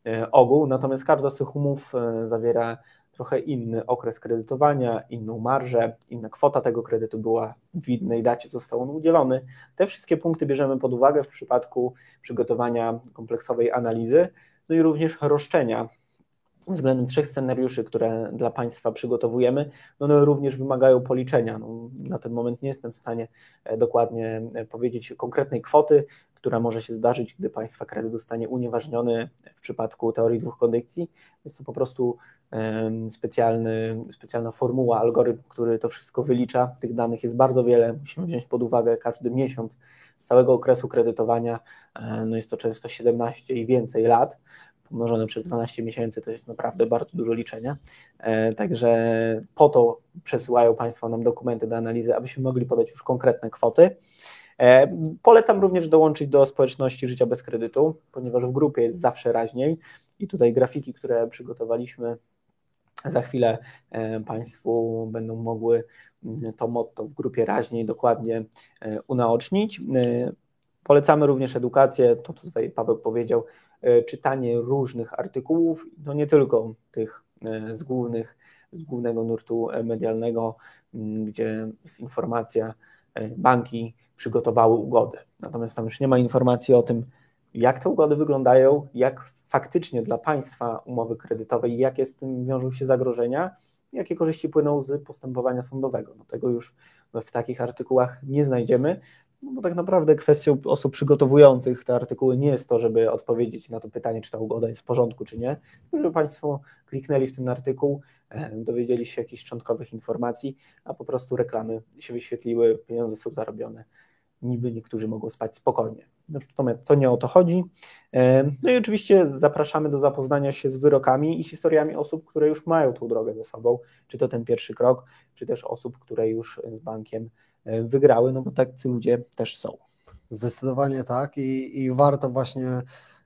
e, ogół, natomiast każda z tych umów zawiera trochę inny okres kredytowania, inną marżę, inna kwota tego kredytu była w innej dacie został on udzielony. Te wszystkie punkty bierzemy pod uwagę w przypadku przygotowania kompleksowej analizy, no i również roszczenia względem trzech scenariuszy, które dla Państwa przygotowujemy, no one również wymagają policzenia. No, na ten moment nie jestem w stanie e, dokładnie e, powiedzieć konkretnej kwoty, która może się zdarzyć, gdy Państwa kredyt zostanie unieważniony w przypadku teorii dwóch kondycji. Jest to po prostu specjalny, specjalna formuła, algorytm, który to wszystko wylicza. Tych danych jest bardzo wiele, musimy wziąć pod uwagę każdy miesiąc z całego okresu kredytowania, e, no jest to często 17 i więcej lat, pomnożone przez 12 miesięcy to jest naprawdę bardzo dużo liczenia. E, także po to przesyłają Państwo nam dokumenty do analizy, abyśmy mogli podać już konkretne kwoty. E, polecam również dołączyć do społeczności życia bez kredytu, ponieważ w grupie jest zawsze raźniej i tutaj grafiki, które przygotowaliśmy za chwilę e, Państwu będą mogły to motto w grupie raźniej dokładnie unaocznić. Polecamy również edukację, to tutaj Paweł powiedział, czytanie różnych artykułów, no nie tylko tych e, z, głównych, z głównego nurtu medialnego, gdzie jest informacja, e, banki przygotowały ugody. Natomiast tam już nie ma informacji o tym, jak te ugody wyglądają, jak faktycznie dla państwa umowy kredytowej, jakie z tym wiążą się zagrożenia, jakie korzyści płyną z postępowania sądowego. No tego już w takich artykułach nie znajdziemy, no bo tak naprawdę kwestią osób przygotowujących te artykuły nie jest to, żeby odpowiedzieć na to pytanie, czy ta ugoda jest w porządku, czy nie, żeby Państwo kliknęli w ten artykuł, dowiedzieli się jakichś szczątkowych informacji, a po prostu reklamy się wyświetliły, pieniądze są zarobione. Niby niektórzy mogą spać spokojnie. Natomiast to nie o to chodzi. No i oczywiście zapraszamy do zapoznania się z wyrokami i historiami osób, które już mają tą drogę ze sobą, czy to ten pierwszy krok, czy też osób, które już z bankiem wygrały, no bo tacy ludzie też są. Zdecydowanie tak i, i warto właśnie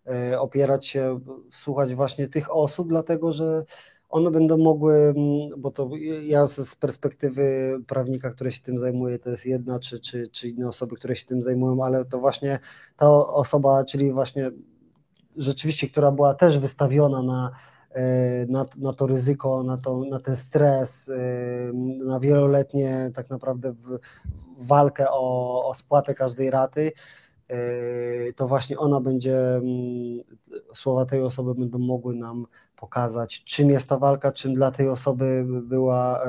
e, opierać się, słuchać właśnie tych osób, dlatego że one będą mogły, bo to ja z perspektywy prawnika, który się tym zajmuje, to jest jedna, czy, czy, czy inne osoby, które się tym zajmują, ale to właśnie ta osoba, czyli właśnie rzeczywiście, która była też wystawiona na, E, na, na to ryzyko, na, to, na ten stres, e, na wieloletnie tak naprawdę walkę o, o spłatę każdej raty, e, to właśnie ona będzie, mm, słowa tej osoby będą mogły nam pokazać, czym jest ta walka, czym dla tej osoby była,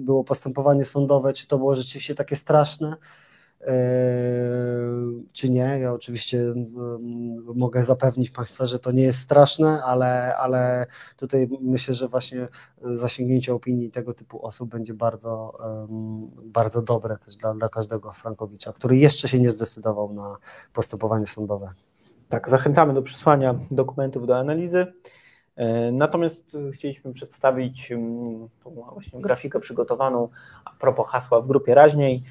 było postępowanie sądowe, czy to było rzeczywiście takie straszne, czy nie. Ja oczywiście mm, mogę zapewnić Państwa, że to nie jest straszne, ale, ale tutaj myślę, że właśnie zasięgnięcie opinii tego typu osób będzie bardzo, bardzo dobre też dla, dla każdego Frankowicza, który jeszcze się nie zdecydował na postępowanie sądowe. Tak, zachęcamy do przesłania dokumentów do analizy. Yy, natomiast chcieliśmy przedstawić mm, tą właśnie grafikę przygotowaną a propos hasła w grupie raźniej.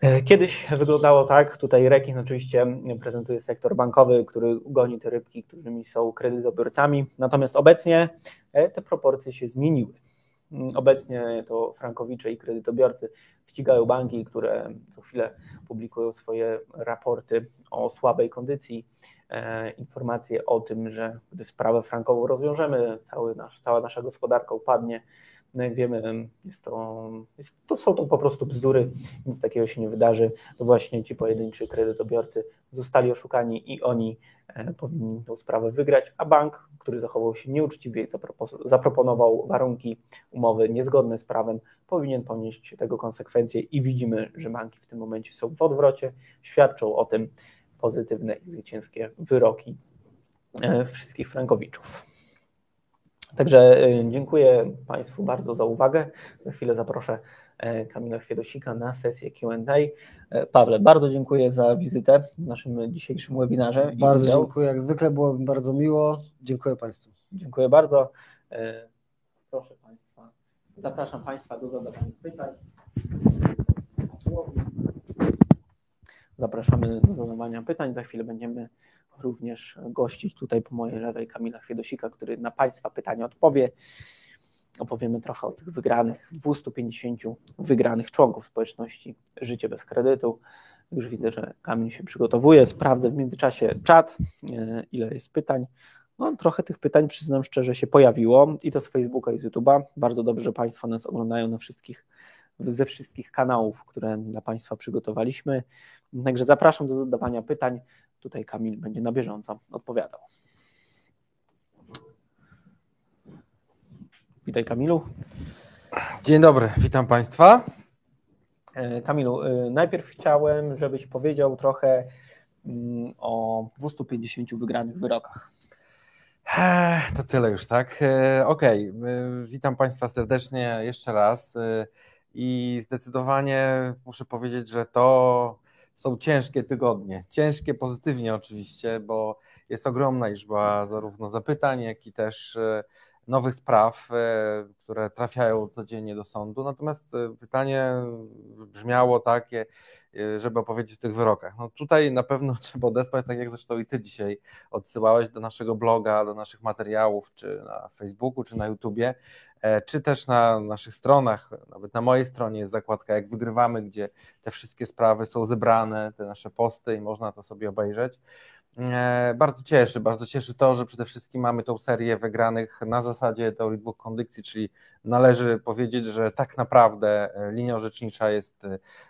E, kiedyś wyglądało tak, tutaj rekin oczywiście prezentuje sektor bankowy, który goni te rybki, którymi są kredytobiorcami, natomiast obecnie e, te proporcje się zmieniły. Mm, obecnie to frankowicze i kredytobiorcy ścigają banki, które co chwilę publikują swoje raporty o słabej kondycji, e, informacje o tym, że gdy sprawę frankową rozwiążemy, cały nasz, cała nasza gospodarka upadnie, jak wiemy, jest to, jest, to są to po prostu bzdury, nic takiego się nie wydarzy. To właśnie ci pojedynczy kredytobiorcy zostali oszukani i oni e, powinni tą sprawę wygrać, a bank, który zachował się nieuczciwie i zaproponował warunki umowy niezgodne z prawem, powinien ponieść tego konsekwencje i widzimy, że banki w tym momencie są w odwrocie, świadczą o tym pozytywne i zwycięskie wyroki e, wszystkich frankowiczów. Także y, dziękuję Państwu bardzo za uwagę. Za chwilę zaproszę e, Kamila Chwiedosika na sesję Q&A. E, Pawle, bardzo dziękuję za wizytę w naszym dzisiejszym webinarze. Bardzo dziękuję, jak zwykle było mi bardzo miło. Dziękuję Państwu. Dziękuję bardzo. E, proszę Państwa, zapraszam Państwa do zadawania pytań. Zapraszamy do zadawania pytań. Za chwilę będziemy również gościć tutaj po mojej lewej Kamila Chwiedosika, który na Państwa pytania odpowie. Opowiemy trochę o tych wygranych, 250 wygranych członków społeczności Życie bez kredytu. Już widzę, że Kamil się przygotowuje. Sprawdzę w międzyczasie czat, e, ile jest pytań. No, trochę tych pytań, przyznam szczerze, się pojawiło i to z Facebooka i z YouTube'a. Bardzo dobrze, że Państwo nas oglądają na wszystkich, ze wszystkich kanałów, które dla Państwa przygotowaliśmy. Także zapraszam do zadawania pytań. Tutaj Kamil będzie na bieżąco odpowiadał. Witaj Kamilu. Dzień dobry, witam Państwa. E, Kamilu, e, najpierw chciałem, żebyś powiedział trochę mm, o 250 wygranych wyrokach. To tyle już, tak? E, okej, okay. witam Państwa serdecznie jeszcze raz i zdecydowanie muszę powiedzieć, że to są ciężkie tygodnie. Ciężkie pozytywnie oczywiście, bo jest ogromna liczba zarówno zapytań, jak i też nowych spraw, e, które trafiają codziennie do sądu. Natomiast e, pytanie brzmiało takie, e, żeby opowiedzieć o tych wyrokach. No tutaj na pewno trzeba odesłać, tak jak zresztą i ty dzisiaj odsyłałeś do naszego bloga, do naszych materiałów, czy na Facebooku, czy na YouTubie, czy też na naszych stronach, nawet na mojej stronie jest zakładka Jak Wygrywamy, gdzie te wszystkie sprawy są zebrane, te nasze posty i można to sobie obejrzeć. E, bardzo cieszy, bardzo cieszy to, że przede wszystkim mamy tą serię wygranych na zasadzie teorii dwóch kondycji, czyli należy powiedzieć, że tak naprawdę e, linia orzecznicza jest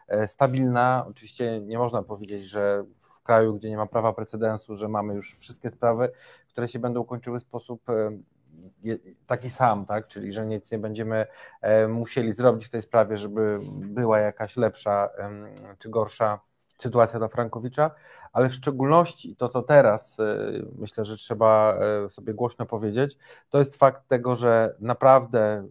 e, stabilna. Oczywiście nie można powiedzieć, że w kraju, gdzie nie ma prawa precedensu, że mamy już wszystkie sprawy, które się będą kończyły w sposób taki sam, tak? czyli że nic nie będziemy musieli zrobić w tej sprawie, żeby była jakaś lepsza czy gorsza sytuacja dla Frankowicza, ale w szczególności to, co teraz e, myślę, że trzeba e, sobie głośno powiedzieć, to jest fakt tego, że naprawdę,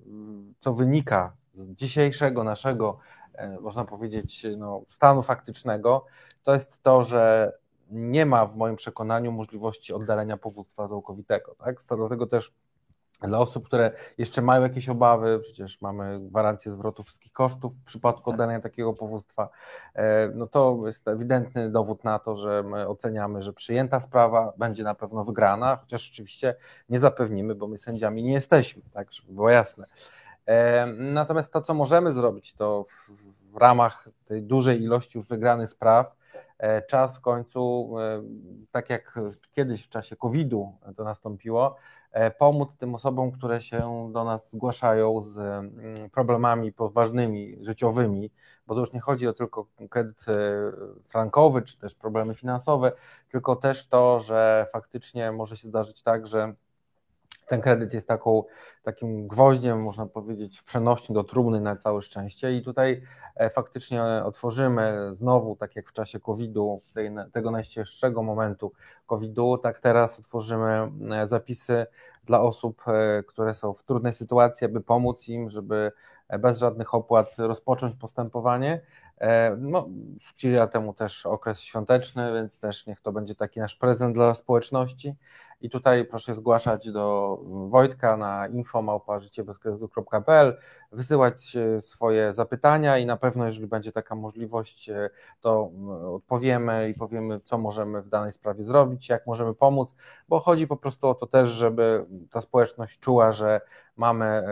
co wynika z dzisiejszego naszego, e, można powiedzieć, no, stanu faktycznego, to jest to, że nie ma w moim przekonaniu możliwości oddalenia powództwa całkowitego. Tak? Dlatego też dla osób, które jeszcze mają jakieś obawy, przecież mamy gwarancję zwrotu wszystkich kosztów w przypadku tak. oddania takiego powództwa, e, no to jest ewidentny dowód na to, że my oceniamy, że przyjęta sprawa będzie na pewno wygrana, chociaż oczywiście nie zapewnimy, bo my sędziami nie jesteśmy, tak, żeby było jasne. E, natomiast to, co możemy zrobić, to w ramach tej dużej ilości już wygranych spraw, e, czas w końcu, tak jak kiedyś w czasie COVID-u to nastąpiło, pomóc tym osobom, które się do nas zgłaszają z mm, problemami poważnymi, życiowymi, bo to już nie chodzi o tylko kredyt e, frankowy, czy też problemy finansowe, tylko też to, że faktycznie może się zdarzyć tak, że ten kredyt jest taką, takim gwoździem, można powiedzieć, przenośni do trumny na całe szczęście i tutaj e, faktycznie otworzymy znowu, tak jak w czasie COVID-u, tego najcięższego momentu COVID-u, tak teraz otworzymy e, zapisy dla osób, e, które są w trudnej sytuacji, aby pomóc im, żeby bez żadnych opłat rozpocząć postępowanie. E, no, sprzyja temu też okres świąteczny, więc też niech to będzie taki nasz prezent dla społeczności. I tutaj proszę zgłaszać do Wojtka na info.życiebezkredytu.pl, wysyłać e, swoje zapytania i na pewno, jeżeli będzie taka możliwość, e, to odpowiemy i powiemy, co możemy w danej sprawie zrobić, jak możemy pomóc, bo chodzi po prostu o to też, żeby ta społeczność czuła, że mamy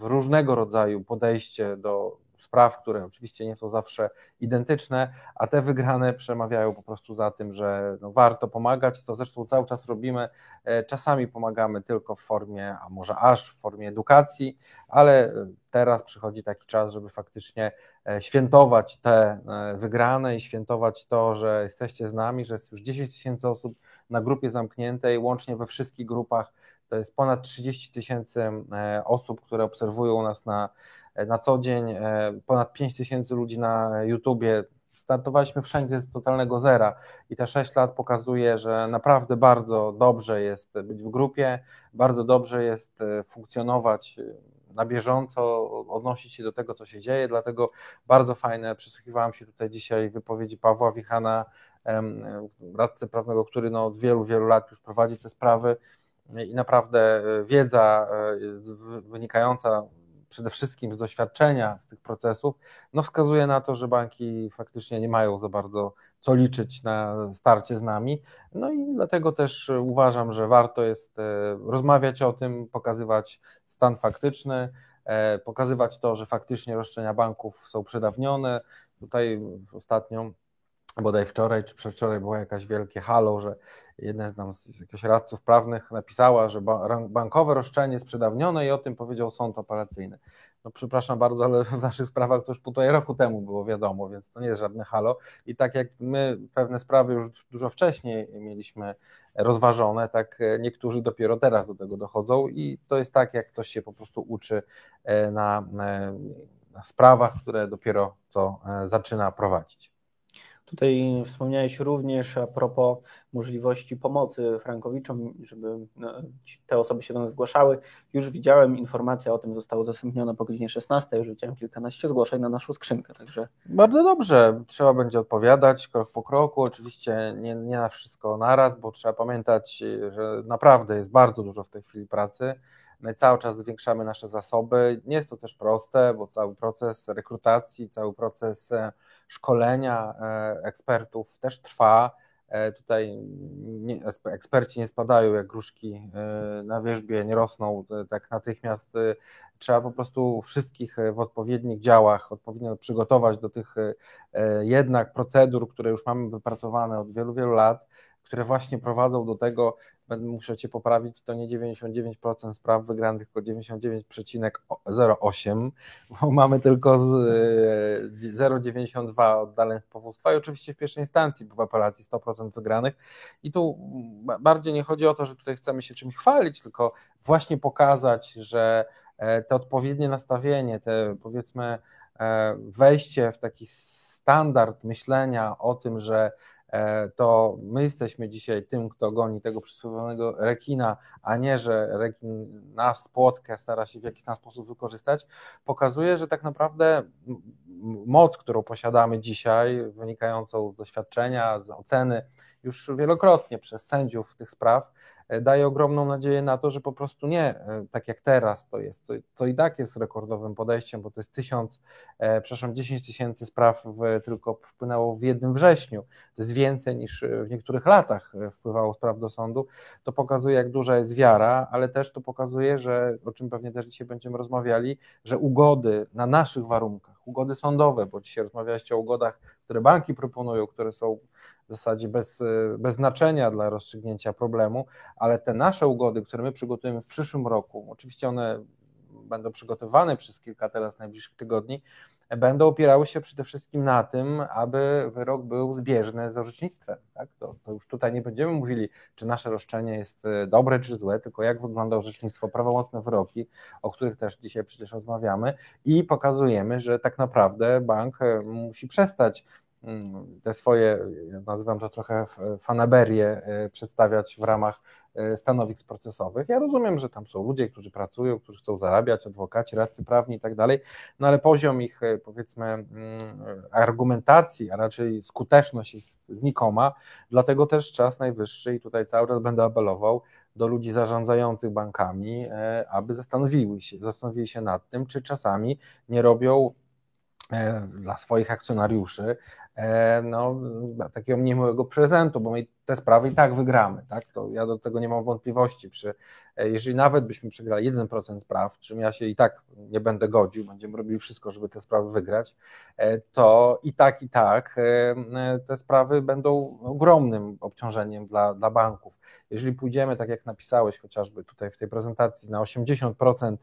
różnego rodzaju podejście do spraw, które oczywiście nie są zawsze identyczne, a te wygrane przemawiają po prostu za tym, że no warto pomagać, co zresztą cały czas robimy. E, czasami pomagamy tylko w formie, a może aż w formie edukacji, ale teraz przychodzi taki czas, żeby faktycznie e, świętować te e, wygrane i świętować to, że jesteście z nami, że jest już 10 tysięcy osób na grupie zamkniętej, łącznie we wszystkich grupach. To jest ponad 30 tysięcy osób, które obserwują nas na na co dzień, e, ponad 5 tysięcy ludzi na YouTubie. Startowaliśmy wszędzie z totalnego zera i te 6 lat pokazuje, że naprawdę bardzo dobrze jest być w grupie, bardzo dobrze jest e, funkcjonować e, na bieżąco, odnosić się do tego, co się dzieje, dlatego bardzo fajne, przysłuchiwałem się tutaj dzisiaj wypowiedzi Pawła Wichana, radcy prawnego, który no od wielu, wielu lat już prowadzi te sprawy. I naprawdę wiedza wynikająca przede wszystkim z doświadczenia z tych procesów, no wskazuje na to, że banki faktycznie nie mają za bardzo co liczyć na starcie z nami. No i dlatego też uważam, że warto jest e, rozmawiać o tym, pokazywać stan faktyczny, e, pokazywać to, że faktycznie roszczenia banków są przedawnione. Tutaj ostatnio bodaj wczoraj czy przedwczoraj było jakaś wielkie halo, że jedna z, nam z jakichś radców prawnych napisała, że bankowe roszczenie jest przedawnione i o tym powiedział sąd operacyjny. No przepraszam bardzo, ale w naszych sprawach to już półtorej roku temu było wiadomo, więc to nie jest żadne halo. I tak jak my pewne sprawy już dużo wcześniej mieliśmy rozważone, tak niektórzy dopiero teraz do tego dochodzą i to jest tak, jak ktoś się po prostu uczy e, na, na sprawach, które dopiero co e, zaczyna prowadzić. Tutaj wspomniałeś również a propos możliwości pomocy frankowiczom, żeby no, te osoby się do nas zgłaszały. Już widziałem informacja o tym, została udostępniona po godzinie 16, już widziałem kilkanaście zgłoszeń na naszą skrzynkę. Także... Bardzo dobrze, trzeba będzie odpowiadać krok po kroku, oczywiście nie, nie na wszystko naraz, bo trzeba pamiętać, że naprawdę jest bardzo dużo w tej chwili pracy. My cały czas zwiększamy nasze zasoby. Nie jest to też proste, bo cały proces rekrutacji, cały proces e, szkolenia e, ekspertów też trwa. E, tutaj nie, eksperci nie spadają jak gruszki na wierzbie, nie rosną tak natychmiast. Trzeba po prostu wszystkich w odpowiednich działach odpowiednio przygotować do tych jednak procedur, które już mamy wypracowane od wielu, wielu lat, które właśnie prowadzą do tego, muszę Cię poprawić, to nie 99% spraw wygranych, tylko 99,08, bo mamy tylko 0,92 e, oddalonych powództwa i oczywiście w pierwszej instancji, bo w apelacji 100% wygranych. I tu bardziej nie chodzi o to, że tutaj chcemy się czymś chwalić, tylko właśnie pokazać, że e, te odpowiednie nastawienie, te powiedzmy e, wejście w taki standard myślenia o tym, że to my jesteśmy dzisiaj tym, kto goni tego przysłowionego rekina, a nie, że rekin nas, płotkę stara się w jakiś tam sposób wykorzystać, pokazuje, że tak naprawdę moc, którą posiadamy dzisiaj, wynikającą z doświadczenia, z oceny, już wielokrotnie przez sędziów tych spraw, e, daje ogromną nadzieję na to, że po prostu nie e, tak jak teraz to jest, co, co i tak jest rekordowym podejściem, bo to jest tysiąc, e, przepraszam, 10 tysięcy spraw w, tylko wpłynęło w jednym wrześniu. To jest więcej niż w niektórych latach wpływało spraw do sądu. To pokazuje, jak duża jest wiara, ale też to pokazuje, że o czym pewnie też dzisiaj będziemy rozmawiali, że ugody na naszych warunkach, ugody sądowe, bo dzisiaj rozmawialiście o ugodach, które banki proponują, które są w zasadzie bez, bez znaczenia dla rozstrzygnięcia problemu, ale te nasze ugody, które my przygotujemy w przyszłym roku, oczywiście one będą przygotowane przez kilka teraz najbliższych tygodni, będą opierały się przede wszystkim na tym, aby wyrok był zbieżny z orzecznictwem. Tak? To, to, już tutaj nie będziemy mówili, czy nasze roszczenie jest e, dobre czy złe, tylko jak wygląda orzecznictwo, prawomocne wyroki, o których też dzisiaj przecież rozmawiamy i pokazujemy, że tak naprawdę bank e, musi przestać te swoje, nazywam to trochę fanaberie, e, przedstawiać w ramach e, stanowisk procesowych. Ja rozumiem, że tam są ludzie, którzy pracują, którzy chcą zarabiać, adwokaci, radcy prawni i tak dalej, no ale poziom ich, e, powiedzmy, mm, argumentacji, a raczej skuteczność jest znikoma, dlatego też czas najwyższy i tutaj cały czas będę apelował do ludzi zarządzających bankami, aby zastanowili się, zastanowili się nad tym, czy czasami nie robią dla swoich akcjonariuszy no, takiego niemiłego prezentu, bo my te sprawy i tak wygramy, tak? To ja do tego nie mam wątpliwości. Przy, e, jeżeli nawet byśmy przegrali 1% spraw, czym ja się i tak nie będę godził, będziemy robili wszystko, żeby te sprawy wygrać, e, to i tak, i tak te sprawy będą ogromnym obciążeniem dla, dla banków. Jeżeli pójdziemy, tak jak napisałeś chociażby tutaj w tej prezentacji, na 80%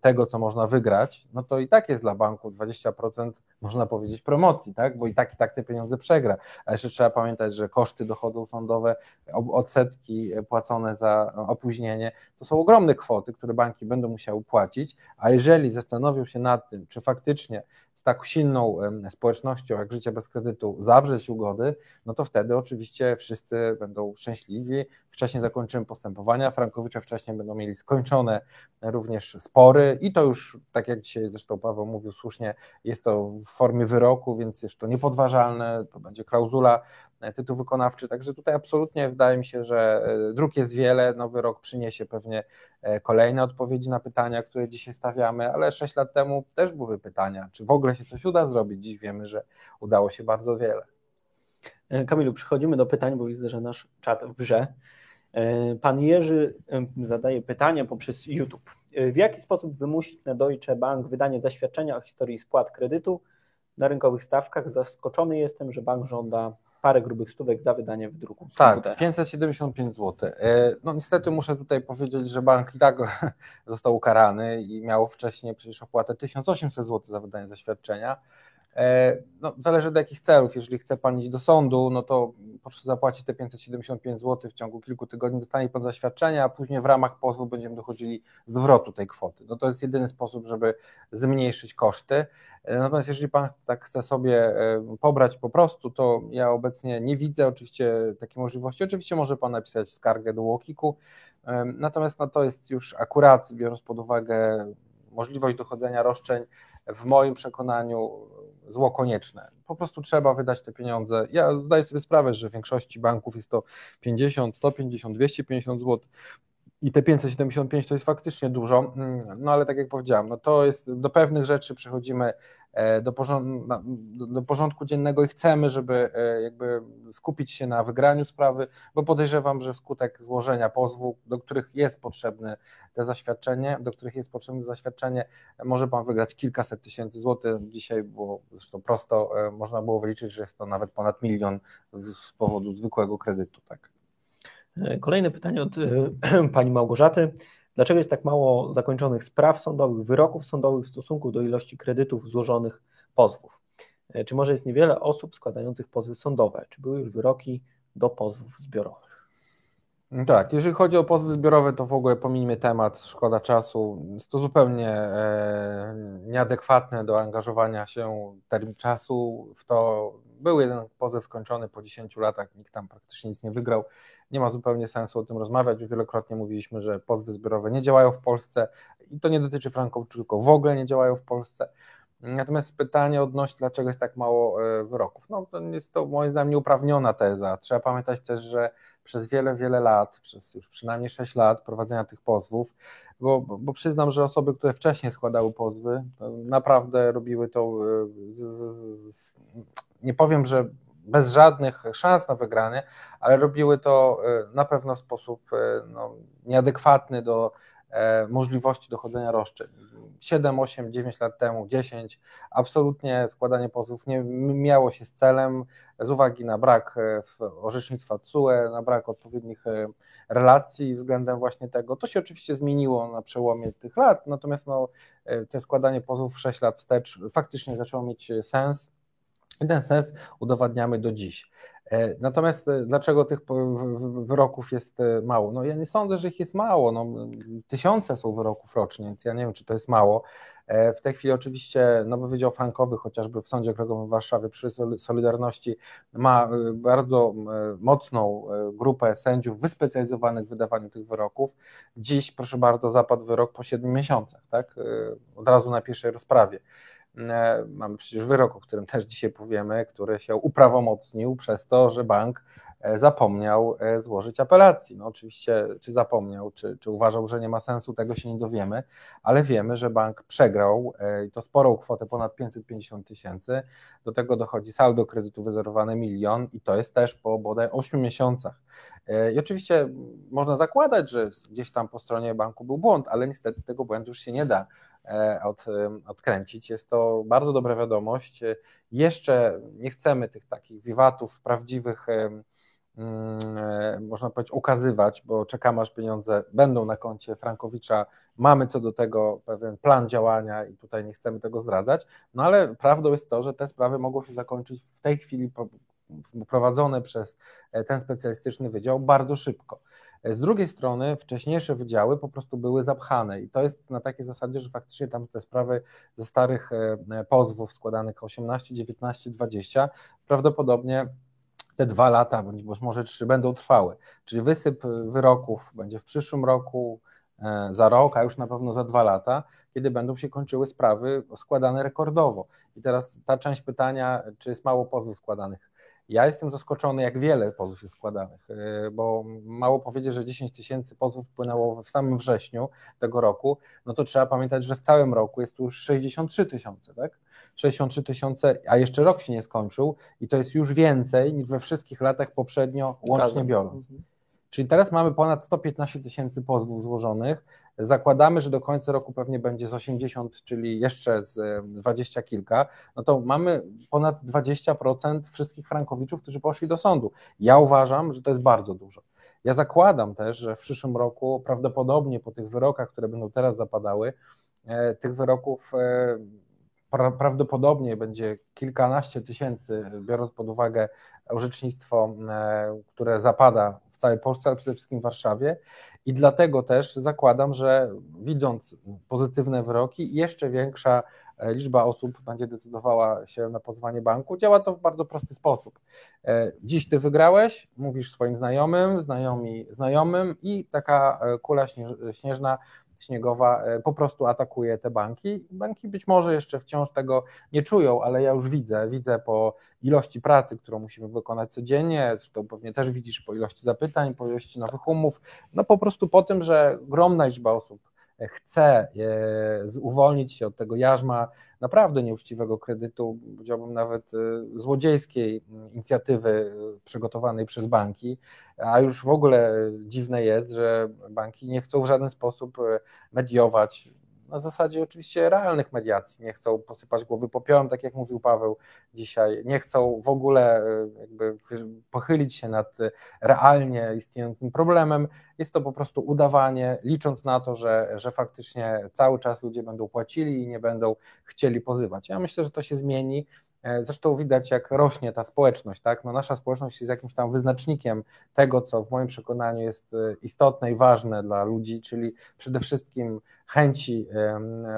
tego, co można wygrać, no to i tak jest dla banku 20%, można powiedzieć, promocji, tak? Bo i tak, i tak te pieniądze przegra. A jeszcze trzeba pamiętać, że koszty dochodzą sądowe, odsetki płacone za opóźnienie, to są ogromne kwoty, które banki będą musiały płacić, a jeżeli zastanowią się nad tym, czy faktycznie z tak silną społecznością jak życie bez kredytu zawrzeć ugody, no to wtedy oczywiście wszyscy będą szczęśliwi, wcześniej zakończymy postępowania, Frankowicze wcześniej będą mieli skończone również spory. I to już, tak jak dzisiaj zresztą Paweł mówił słusznie, jest to w formie wyroku, więc jest to niepodważalne, to będzie klauzula tytuł wykonawczy. Także tutaj absolutnie wydaje mi się, że dróg jest wiele. Nowy rok przyniesie pewnie kolejne odpowiedzi na pytania, które dzisiaj stawiamy, ale sześć lat temu też były pytania, czy w ogóle się coś uda zrobić. Dziś wiemy, że udało się bardzo wiele. Kamilu, przechodzimy do pytań, bo widzę, że nasz czat wrze. Pan Jerzy zadaje pytanie poprzez YouTube. W jaki sposób wymusić na Deutsche Bank wydanie zaświadczenia o historii spłat kredytu na rynkowych stawkach? Zaskoczony jestem, że bank żąda parę grubych stówek za wydanie w druku. Tak, 575 zł. No niestety muszę tutaj powiedzieć, że bank i tak został ukarany i miał wcześniej przecież opłatę 1800 zł za wydanie zaświadczenia. E, no, zależy do jakich celów. Jeżeli chce Pan iść do sądu, no to proszę zapłacić te 575 zł w ciągu kilku tygodni, dostanie Pan zaświadczenie, a później w ramach pozwu będziemy dochodzili zwrotu tej kwoty. No to jest jedyny sposób, żeby zmniejszyć koszty. E, natomiast jeżeli Pan tak chce sobie e, pobrać po prostu, to ja obecnie nie widzę oczywiście takiej możliwości. Oczywiście może Pan napisać skargę do Łokiku, natomiast no to jest już akurat, biorąc pod uwagę możliwość dochodzenia roszczeń, w moim przekonaniu zło konieczne. Po prostu trzeba wydać te pieniądze. Ja zdaję sobie sprawę, że w większości banków jest to 50, 150, 250 zł i te 575 to jest faktycznie dużo, mm, no ale tak jak powiedziałem, no to jest do pewnych rzeczy przechodzimy e, do, do porządku dziennego i chcemy, żeby e, jakby skupić się na wygraniu sprawy, bo podejrzewam, że wskutek złożenia pozwu, do których jest potrzebne te zaświadczenie, do których jest potrzebne zaświadczenie, może pan wygrać kilkaset tysięcy złotych. Dzisiaj było zresztą prosto, e, można było wyliczyć, że jest to nawet ponad milion z powodu zwykłego kredytu, tak. Kolejne pytanie od e, pani Małgorzaty. Dlaczego jest tak mało zakończonych spraw sądowych, wyroków sądowych w stosunku do ilości kredytów złożonych pozwów? E, czy może jest niewiele osób składających pozwy sądowe? Czy były już wyroki do pozwów zbiorowych? Tak, jeżeli chodzi o pozwy zbiorowe, to w ogóle pominijmy temat, szkoda czasu. Jest to zupełnie e, nieadekwatne do angażowania się termin czasu w to. Był jeden pozew skończony po 10 latach, nikt tam praktycznie nic nie wygrał. Nie ma zupełnie sensu o tym rozmawiać. Wielokrotnie mówiliśmy, że pozwy zbiorowe nie działają w Polsce i to nie dotyczy franków, tylko w ogóle nie działają w Polsce. Natomiast pytanie odnośnie, dlaczego jest tak mało e, wyroków. No, to jest to moim zdaniem nieuprawniona teza. Trzeba pamiętać też, że przez wiele, wiele lat, przez już przynajmniej 6 lat prowadzenia tych pozwów, bo, bo przyznam, że osoby, które wcześniej składały pozwy, naprawdę robiły to, e, z, z, z, nie powiem, że bez żadnych szans na wygranie, ale robiły to e, na pewno w sposób no, nieadekwatny do E, możliwości dochodzenia roszczeń. 7, 8, 9 lat temu, 10, absolutnie składanie pozwów nie miało się z celem z uwagi na brak e, orzecznictwa TSUE, na brak odpowiednich e, relacji względem właśnie tego. To się oczywiście zmieniło na przełomie tych lat, natomiast no, te składanie pozwów 6 lat wstecz faktycznie zaczęło mieć sens. Ten sens udowadniamy do dziś. E, natomiast e, dlaczego tych wyroków jest e, mało? No ja nie sądzę, że ich jest mało. No, tysiące są wyroków rocznie, więc ja nie wiem, czy to jest mało. W tej chwili oczywiście Nowy Wydział Frankowy, chociażby w Sądzie Okręgowym w Warszawie przy Solidarności ma bardzo mocną grupę sędziów wyspecjalizowanych w wydawaniu tych wyroków. Dziś, proszę bardzo, zapadł wyrok po siedmiu miesiącach, tak? od razu na pierwszej rozprawie. E, mamy przecież wyrok, o którym też dzisiaj powiemy, który się uprawomocnił przez to, że bank e, zapomniał e, złożyć apelacji. No oczywiście, czy zapomniał, czy, czy uważał, że nie ma sensu, tego się nie dowiemy, ale wiemy, że bank przegrał i to sporą kwotę ponad 550 tysięcy. Do tego dochodzi saldo kredytu wyzerowane milion i to jest też po bodaj 8 miesiącach. I oczywiście można zakładać, że gdzieś tam po stronie banku był błąd, ale niestety tego błędu już się nie da od, odkręcić. Jest to bardzo dobra wiadomość. Jeszcze nie chcemy tych takich wiwatów prawdziwych, mm, e, można powiedzieć, ukazywać, bo czekamy, aż pieniądze będą na koncie Frankowicza. Mamy co do tego pewien plan działania i tutaj nie chcemy tego zdradzać. No ale prawdą jest to, że te sprawy mogą się zakończyć w tej chwili prowadzone przez e, ten specjalistyczny wydział bardzo szybko. Z drugiej strony wcześniejsze wydziały po prostu były zapchane i to jest na takiej zasadzie, że faktycznie tam te sprawy ze starych e, pozwów składanych 18, 19, 20 prawdopodobnie te dwa lata, bądź może trzy będą trwały. Czyli wysyp wyroków będzie w przyszłym roku, e, za rok, a już na pewno za dwa lata, kiedy będą się kończyły sprawy składane rekordowo. I teraz ta część pytania, czy jest mało pozwów składanych. Ja jestem zaskoczony, jak wiele pozwów jest składanych, bo mało powiedzieć, że 10 tysięcy pozwów wpłynęło w samym wrześniu tego roku, no to trzeba pamiętać, że w całym roku jest tu już 63 tysiące, tak? 63 tysiące, a jeszcze rok się nie skończył i to jest już więcej niż we wszystkich latach poprzednio, łącznie biorąc. Mhm. Czyli teraz mamy ponad 115 tysięcy pozwów złożonych. Zakładamy, że do końca roku pewnie będzie z 80, czyli jeszcze z 20 kilka. No to mamy ponad 20% wszystkich frankowiczów, którzy poszli do sądu. Ja uważam, że to jest bardzo dużo. Ja zakładam też, że w przyszłym roku prawdopodobnie po tych wyrokach, które będą teraz zapadały, e, tych wyroków e, pra, prawdopodobnie będzie kilkanaście tysięcy, biorąc pod uwagę orzecznictwo, e, które zapada całej Polsce, ale przede wszystkim w Warszawie. I dlatego też zakładam, że widząc pozytywne wyroki, jeszcze większa e, liczba osób będzie decydowała się na pozwanie banku. Działa to w bardzo prosty sposób. E, dziś ty wygrałeś, mówisz swoim znajomym, znajomi znajomym i taka kula śnieżna śniegowa e, po prostu atakuje te banki. Banki być może jeszcze wciąż tego nie czują, ale ja już widzę, widzę po ilości pracy, którą musimy wykonać codziennie, zresztą pewnie też widzisz po ilości zapytań, po ilości nowych umów, no po prostu po tym, że ogromna liczba osób chce e, uwolnić się od tego jarzma naprawdę nieuczciwego kredytu, powiedziałbym nawet e, złodziejskiej inicjatywy e, przygotowanej przez banki, a już w ogóle dziwne jest, że banki nie chcą w żaden sposób mediować na zasadzie oczywiście realnych mediacji. Nie chcą posypać głowy popiołem, tak jak mówił Paweł dzisiaj. Nie chcą w ogóle e, jakby pochylić się nad realnie istniejącym problemem. Jest to po prostu udawanie, licząc na to, że, że faktycznie cały czas ludzie będą płacili i nie będą chcieli pozywać. Ja myślę, że to się zmieni. E, zresztą widać, jak rośnie ta społeczność. Tak? No nasza społeczność jest jakimś tam wyznacznikiem tego, co w moim przekonaniu jest e, istotne i ważne dla ludzi, czyli przede wszystkim chęci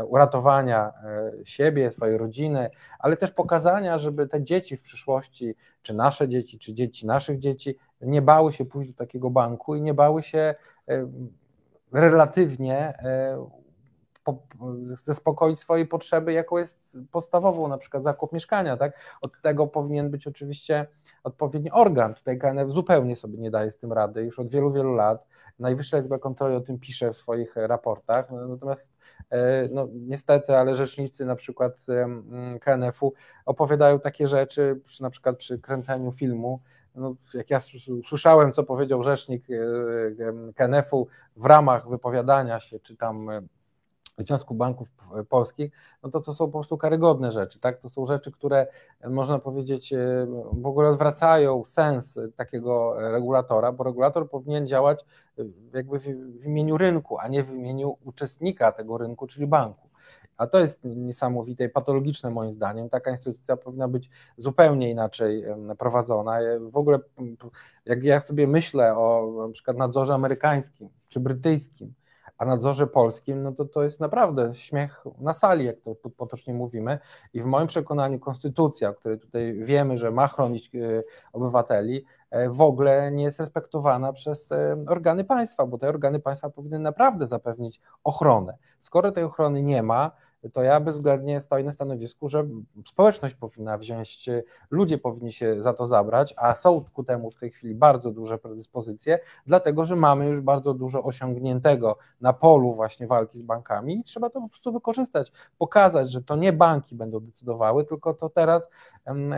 uratowania e, siebie, swojej rodziny, ale też pokazania, żeby te dzieci w przyszłości, czy nasze dzieci, czy dzieci naszych dzieci, nie bały się pójść do takiego banku i nie bały się relatywnie zaspokoić swoje potrzeby, jaką jest podstawową, na przykład zakup mieszkania, tak? Od tego powinien być oczywiście odpowiedni organ. Tutaj KNF zupełnie sobie nie daje z tym rady, już od wielu, wielu lat. Najwyższa Izba Kontroli o tym pisze w swoich raportach, natomiast e, no, niestety, ale rzecznicy na przykład KNF-u opowiadają takie rzeczy, przy, na przykład przy kręceniu filmu, no, jak ja słyszałem, co powiedział rzecznik e, KNF-u w ramach wypowiadania się, czy tam Związku Banków Polskich, no to to są po prostu karygodne rzeczy, tak? To są rzeczy, które można powiedzieć e, w ogóle odwracają sens takiego regulatora, bo regulator powinien działać e, jakby w imieniu rynku, a nie w imieniu uczestnika tego rynku, czyli banku. A to jest niesamowite i patologiczne moim zdaniem. Taka instytucja powinna być zupełnie inaczej prowadzona. W ogóle, jak ja sobie myślę o na przykład nadzorze amerykańskim czy brytyjskim, a nadzorze polskim, no to to jest naprawdę śmiech na sali, jak to potocznie mówimy. I w moim przekonaniu konstytucja, o której tutaj wiemy, że ma chronić e, obywateli, e, w ogóle nie jest respektowana przez e, organy państwa, bo te organy państwa powinny naprawdę zapewnić ochronę. Skoro tej ochrony nie ma, to ja bezwzględnie stoję na stanowisku, że społeczność powinna wziąć, ludzie powinni się za to zabrać, a są ku temu w tej chwili bardzo duże predyspozycje, dlatego że mamy już bardzo dużo osiągniętego na polu właśnie walki z bankami i trzeba to po prostu wykorzystać, pokazać, że to nie banki będą decydowały, tylko to teraz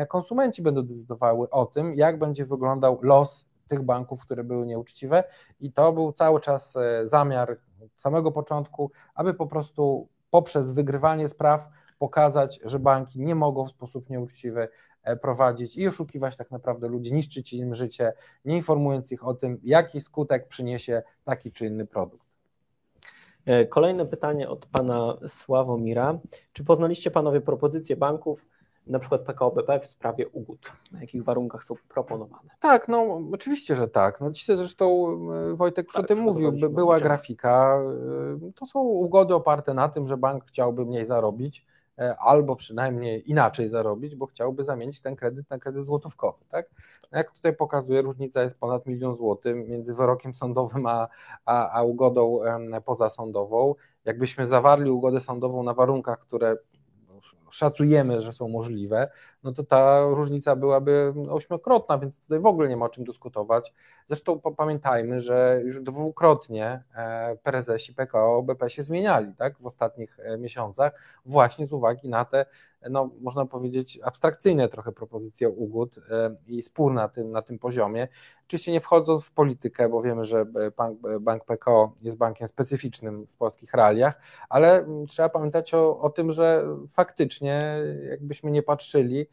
konsumenci będą decydowały o tym, jak będzie wyglądał los tych banków, które były nieuczciwe i to był cały czas e, zamiar samego początku, aby po prostu poprzez wygrywanie spraw pokazać, że banki nie mogą w sposób nieuczciwy e, prowadzić i oszukiwać tak naprawdę ludzi, niszczyć im życie, nie informując ich o tym, jaki skutek przyniesie taki czy inny produkt. E, kolejne pytanie od pana Sławomira. Czy poznaliście panowie propozycje banków na przykład PKO BP w sprawie ugód? Na jakich warunkach są proponowane? Tak, no oczywiście, że tak. No dzisiaj zresztą e, Wojtek już tak, tym mówił, by, była grafika. E, to są ugody oparte na tym, że bank chciałby mniej zarobić, e, albo przynajmniej inaczej zarobić, bo chciałby zamienić ten kredyt na kredyt złotówkowy. Tak? No, jak tutaj pokazuje, różnica jest ponad milion złotych między wyrokiem sądowym a, a, a ugodą pozasądową. Jakbyśmy zawarli ugodę sądową na warunkach, które szacujemy, że są możliwe, no to ta różnica byłaby ośmiokrotna, więc tutaj w ogóle nie ma o czym dyskutować. Zresztą pamiętajmy, że już dwukrotnie e, prezesi PKO BP się zmieniali tak, w ostatnich e, miesiącach, właśnie z uwagi na te no, można powiedzieć, abstrakcyjne trochę propozycje ugód e, i spór na tym, na tym poziomie. Oczywiście nie wchodząc w politykę, bo wiemy, że bank, bank PKO jest bankiem specyficznym w polskich realiach, ale trzeba pamiętać o, o tym, że faktycznie, jakbyśmy nie patrzyli,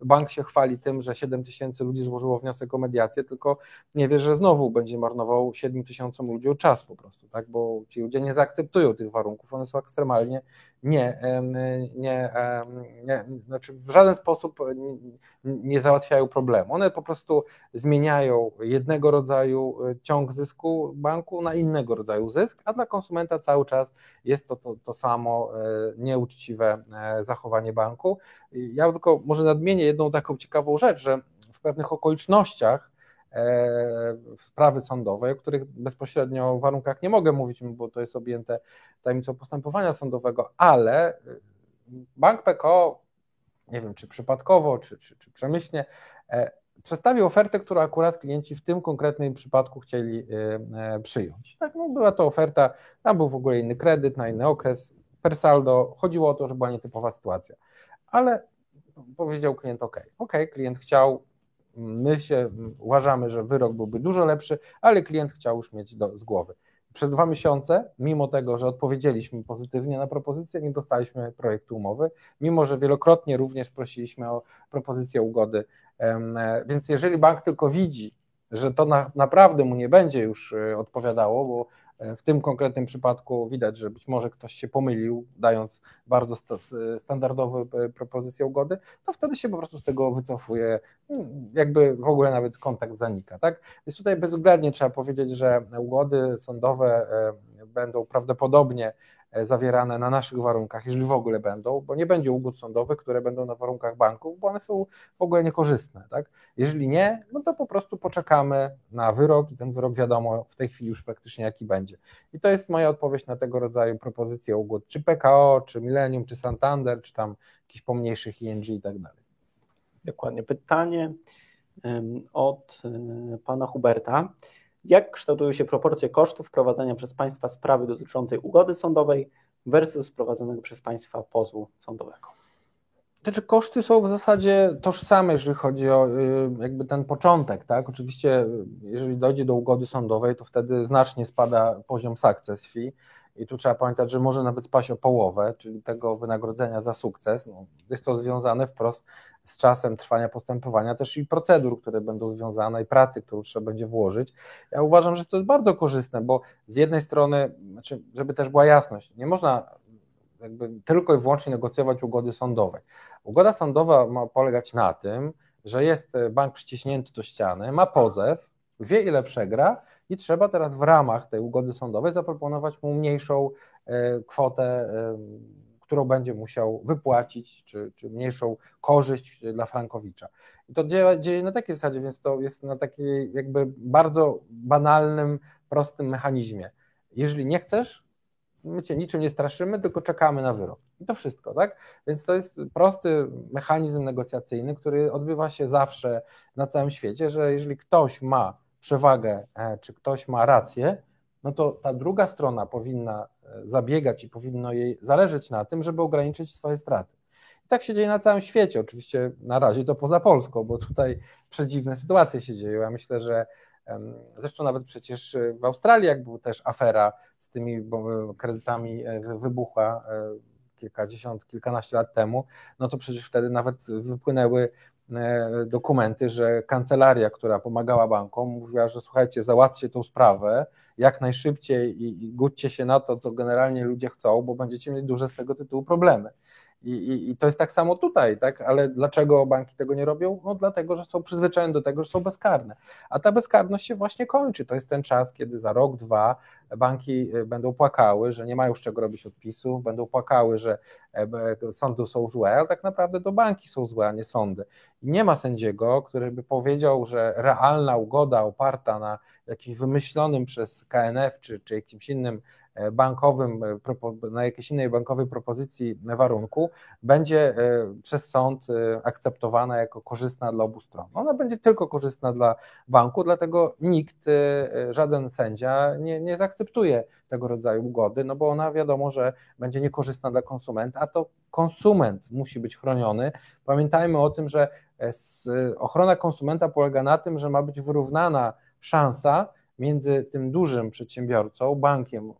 bank się chwali tym, że 7 tysięcy ludzi złożyło wniosek o mediację, tylko nie wie, że znowu będzie marnował 7 tysiącom ludzi czas po prostu, tak? bo ci ludzie nie zaakceptują tych warunków, one są ekstremalnie nie, nie, nie znaczy w żaden sposób nie załatwiają problemu. One po prostu zmieniają jednego rodzaju e, ciąg zysku banku na innego rodzaju zysk, a dla konsumenta cały czas jest to to, to samo e, nieuczciwe e, zachowanie banku. Ja tylko może nadmienię jedną taką ciekawą rzecz, że w pewnych okolicznościach sprawy sądowej, o których bezpośrednio w warunkach nie mogę mówić, bo to jest objęte tajemnicą postępowania sądowego, ale Bank PKO, nie wiem czy przypadkowo, czy, czy, czy przemyślnie, przedstawił ofertę, którą akurat klienci w tym konkretnym przypadku chcieli e, przyjąć. Tak, no była to oferta, tam był w ogóle inny kredyt na inny okres, per saldo, chodziło o to, że była nietypowa sytuacja, ale powiedział klient OK, OK, klient chciał, my się uważamy, że wyrok byłby dużo lepszy, ale klient chciał już mieć do, z głowy. Przez dwa miesiące, mimo tego, że odpowiedzieliśmy pozytywnie na propozycję, nie dostaliśmy projektu umowy, mimo że wielokrotnie również prosiliśmy o propozycję ugody. E, więc jeżeli bank tylko widzi, że to na, naprawdę mu nie będzie już e, odpowiadało, bo w tym konkretnym przypadku widać, że być może ktoś się pomylił, dając bardzo standardowe propozycje ugody, to wtedy się po prostu z tego wycofuje, mm, jakby w ogóle nawet kontakt zanika. Tak? Więc tutaj bezwzględnie trzeba powiedzieć, że ugody sądowe będą prawdopodobnie E, zawierane na naszych warunkach, jeżeli w ogóle będą, bo nie będzie ugód sądowych, które będą na warunkach banków, bo one są w ogóle niekorzystne. Tak? Jeżeli nie, no to po prostu poczekamy na wyrok i ten wyrok wiadomo w tej chwili już praktycznie jaki będzie. I to jest moja odpowiedź na tego rodzaju propozycje ugód, czy PKO, czy Millennium, czy Santander, czy tam jakichś pomniejszych ING i tak dalej. Dokładnie. Pytanie od e, pana Huberta. Jak kształtują się proporcje kosztów prowadzenia przez państwa sprawy dotyczącej ugody sądowej versus prowadzonego przez państwa pozwu sądowego? Znaczy koszty są w zasadzie tożsame, jeżeli chodzi o y, jakby ten początek, tak? Oczywiście, jeżeli dojdzie do ugody sądowej, to wtedy znacznie spada poziom success fee i tu trzeba pamiętać, że może nawet spaść o połowę, czyli tego wynagrodzenia za sukces. No, jest to związane wprost z czasem trwania postępowania, też i procedur, które będą związane, i pracy, którą trzeba będzie włożyć. Ja uważam, że to jest bardzo korzystne, bo z jednej strony, znaczy, żeby też była jasność, nie można jakby tylko i wyłącznie negocjować ugody sądowej. Ugoda sądowa ma polegać na tym, że jest bank przyciśnięty do ściany, ma pozew, wie ile przegra i trzeba teraz w ramach tej ugody sądowej zaproponować mu mniejszą e, kwotę, e, którą będzie musiał wypłacić, czy, czy mniejszą korzyść dla Frankowicza. I to dzieje, dzieje na takiej zasadzie, więc to jest na takiej jakby bardzo banalnym, prostym mechanizmie. Jeżeli nie chcesz, my cię niczym nie straszymy, tylko czekamy na wyrok. I to wszystko, tak? Więc to jest prosty mechanizm negocjacyjny, który odbywa się zawsze na całym świecie, że jeżeli ktoś ma przewagę, e, czy ktoś ma rację, no to ta druga strona powinna e, zabiegać i powinno jej zależeć na tym, żeby ograniczyć swoje straty. I tak się dzieje na całym świecie. Oczywiście na razie to poza Polską, bo tutaj przedziwne sytuacje się dzieją. Ja myślę, że zresztą nawet przecież w Australii, jak była też afera z tymi kredytami e, wybuchła kilkadziesiąt, kilkanaście lat temu, no to przecież wtedy nawet wypłynęły dokumenty, że kancelaria, która pomagała bankom, mówiła, że słuchajcie, załatwcie tą sprawę jak najszybciej i, i się na to, co generalnie ludzie chcą, bo będziecie mieli duże z tego tytułu problemy. I, i, I, to jest tak samo tutaj, tak? Ale dlaczego banki tego nie robią? No dlatego, że są przyzwyczajone do tego, że są bezkarne. A ta bezkarność się właśnie kończy. To jest ten czas, kiedy za rok, dwa banki e, będą płakały, że nie mają z czego robić odpisów, będą płakały, że e, sądy są złe, ale tak naprawdę to banki są złe, a nie sądy. I nie ma sędziego, który by powiedział, że realna ugoda oparta na jakimś wymyślonym przez KNF czy, czy jakimś innym bankowym, e, na jakiejś innej bankowej propozycji warunku, będzie przez sąd akceptowana jako korzystna dla obu stron. Ona będzie tylko korzystna dla banku, dlatego nikt, żaden sędzia nie, nie zaakceptuje tego rodzaju ugody, no bo ona wiadomo, że będzie niekorzystna dla konsumenta, a to konsument musi być chroniony. Pamiętajmy o tym, że ochrona konsumenta polega na tym, że ma być wyrównana szansa między tym dużym przedsiębiorcą, bankiem,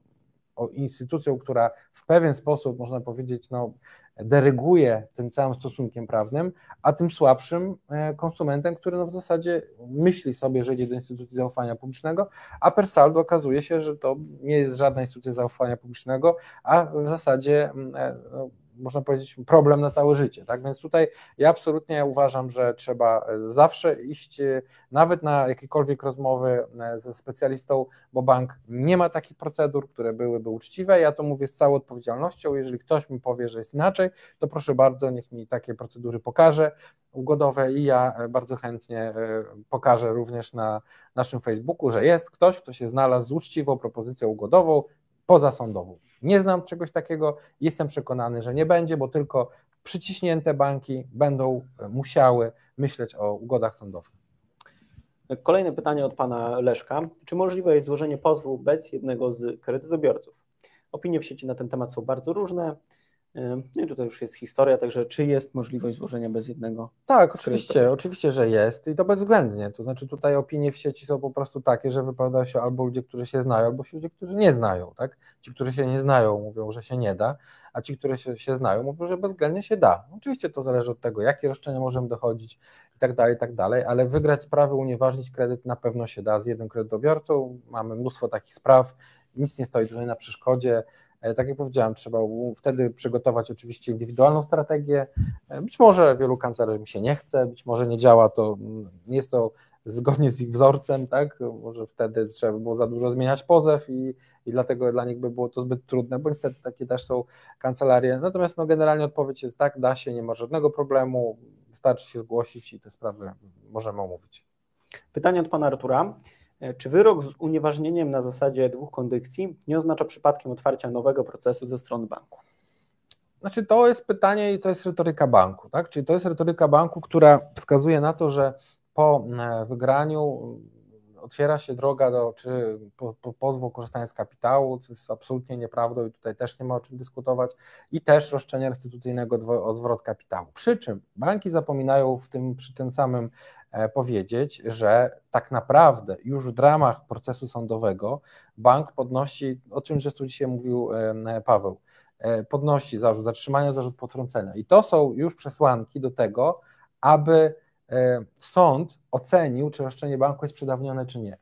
instytucją, która w pewien sposób, można powiedzieć, no, deryguje tym całym stosunkiem prawnym, a tym słabszym e, konsumentem, który no w zasadzie myśli sobie, że idzie do instytucji zaufania publicznego, a per saldo okazuje się, że to nie jest żadna instytucja zaufania publicznego, a w zasadzie e, no, można powiedzieć, problem na całe życie. Tak? Więc tutaj ja absolutnie uważam, że trzeba e, zawsze iść e, nawet na jakiekolwiek rozmowy e, ze specjalistą, bo bank nie ma takich procedur, które byłyby uczciwe. Ja to mówię z całą odpowiedzialnością. Jeżeli ktoś mi powie, że jest inaczej, to proszę bardzo, niech mi takie procedury pokaże ugodowe i ja bardzo chętnie pokażę również na naszym Facebooku, że jest ktoś, kto się znalazł z uczciwą propozycją ugodową pozasądową. Nie znam czegoś takiego, jestem przekonany, że nie będzie, bo tylko przyciśnięte banki będą musiały myśleć o ugodach sądowych. Kolejne pytanie od pana Leszka. Czy możliwe jest złożenie pozwu bez jednego z kredytobiorców? Opinie w sieci na ten temat są bardzo różne. No i tutaj już jest historia, także czy jest możliwość złożenia bez jednego? Tak, oczywiście, oczywiście, że jest i to bezwzględnie. To znaczy tutaj opinie w sieci są po prostu takie, że wypowiadają się albo ludzie, którzy się znają, albo ludzie, którzy nie znają. Tak? Ci, którzy się nie znają, mówią, że się nie da, a ci, którzy się, się znają, mówią, że bezwzględnie się da. Oczywiście to zależy od tego, jakie roszczenia możemy dochodzić i tak dalej, i tak dalej, ale wygrać sprawę, unieważnić kredyt na pewno się da z jednym kredytobiorcą. Mamy mnóstwo takich spraw, nic nie stoi tutaj na przeszkodzie. E, tak jak powiedziałem, trzeba wtedy przygotować oczywiście indywidualną strategię. E, być może wielu kancelariom się nie chce, być może nie działa to, mm, nie jest to zgodnie z ich wzorcem, tak? Może wtedy trzeba by było za dużo zmieniać pozew i, i dlatego dla nich by było to zbyt trudne, bo niestety takie też są kancelarie. Natomiast no, generalnie odpowiedź jest tak, da się, nie ma żadnego problemu, wystarczy się zgłosić i te sprawy możemy omówić. Pytanie od pana Artura. E, czy wyrok z unieważnieniem na zasadzie dwóch kondycji nie oznacza przypadkiem otwarcia nowego procesu ze strony banku? Znaczy, to jest pytanie i to jest retoryka banku, tak? Czyli to jest retoryka banku, która wskazuje na to, że po e, wygraniu otwiera się droga do czy po, po pozwu o korzystanie z kapitału, co jest absolutnie nieprawdą i tutaj też nie ma o czym dyskutować, i też roszczenia restytucyjnego o zwrot kapitału. Przy czym banki zapominają w tym, przy tym samym powiedzieć, że tak naprawdę już w ramach procesu sądowego bank podnosi, o czym zresztą dzisiaj mówił e, Paweł, e, podnosi zarzut zatrzymania, zarzut potrącenia. I to są już przesłanki do tego, aby sąd ocenił, czy roszczenie banku jest przedawnione, czy nie.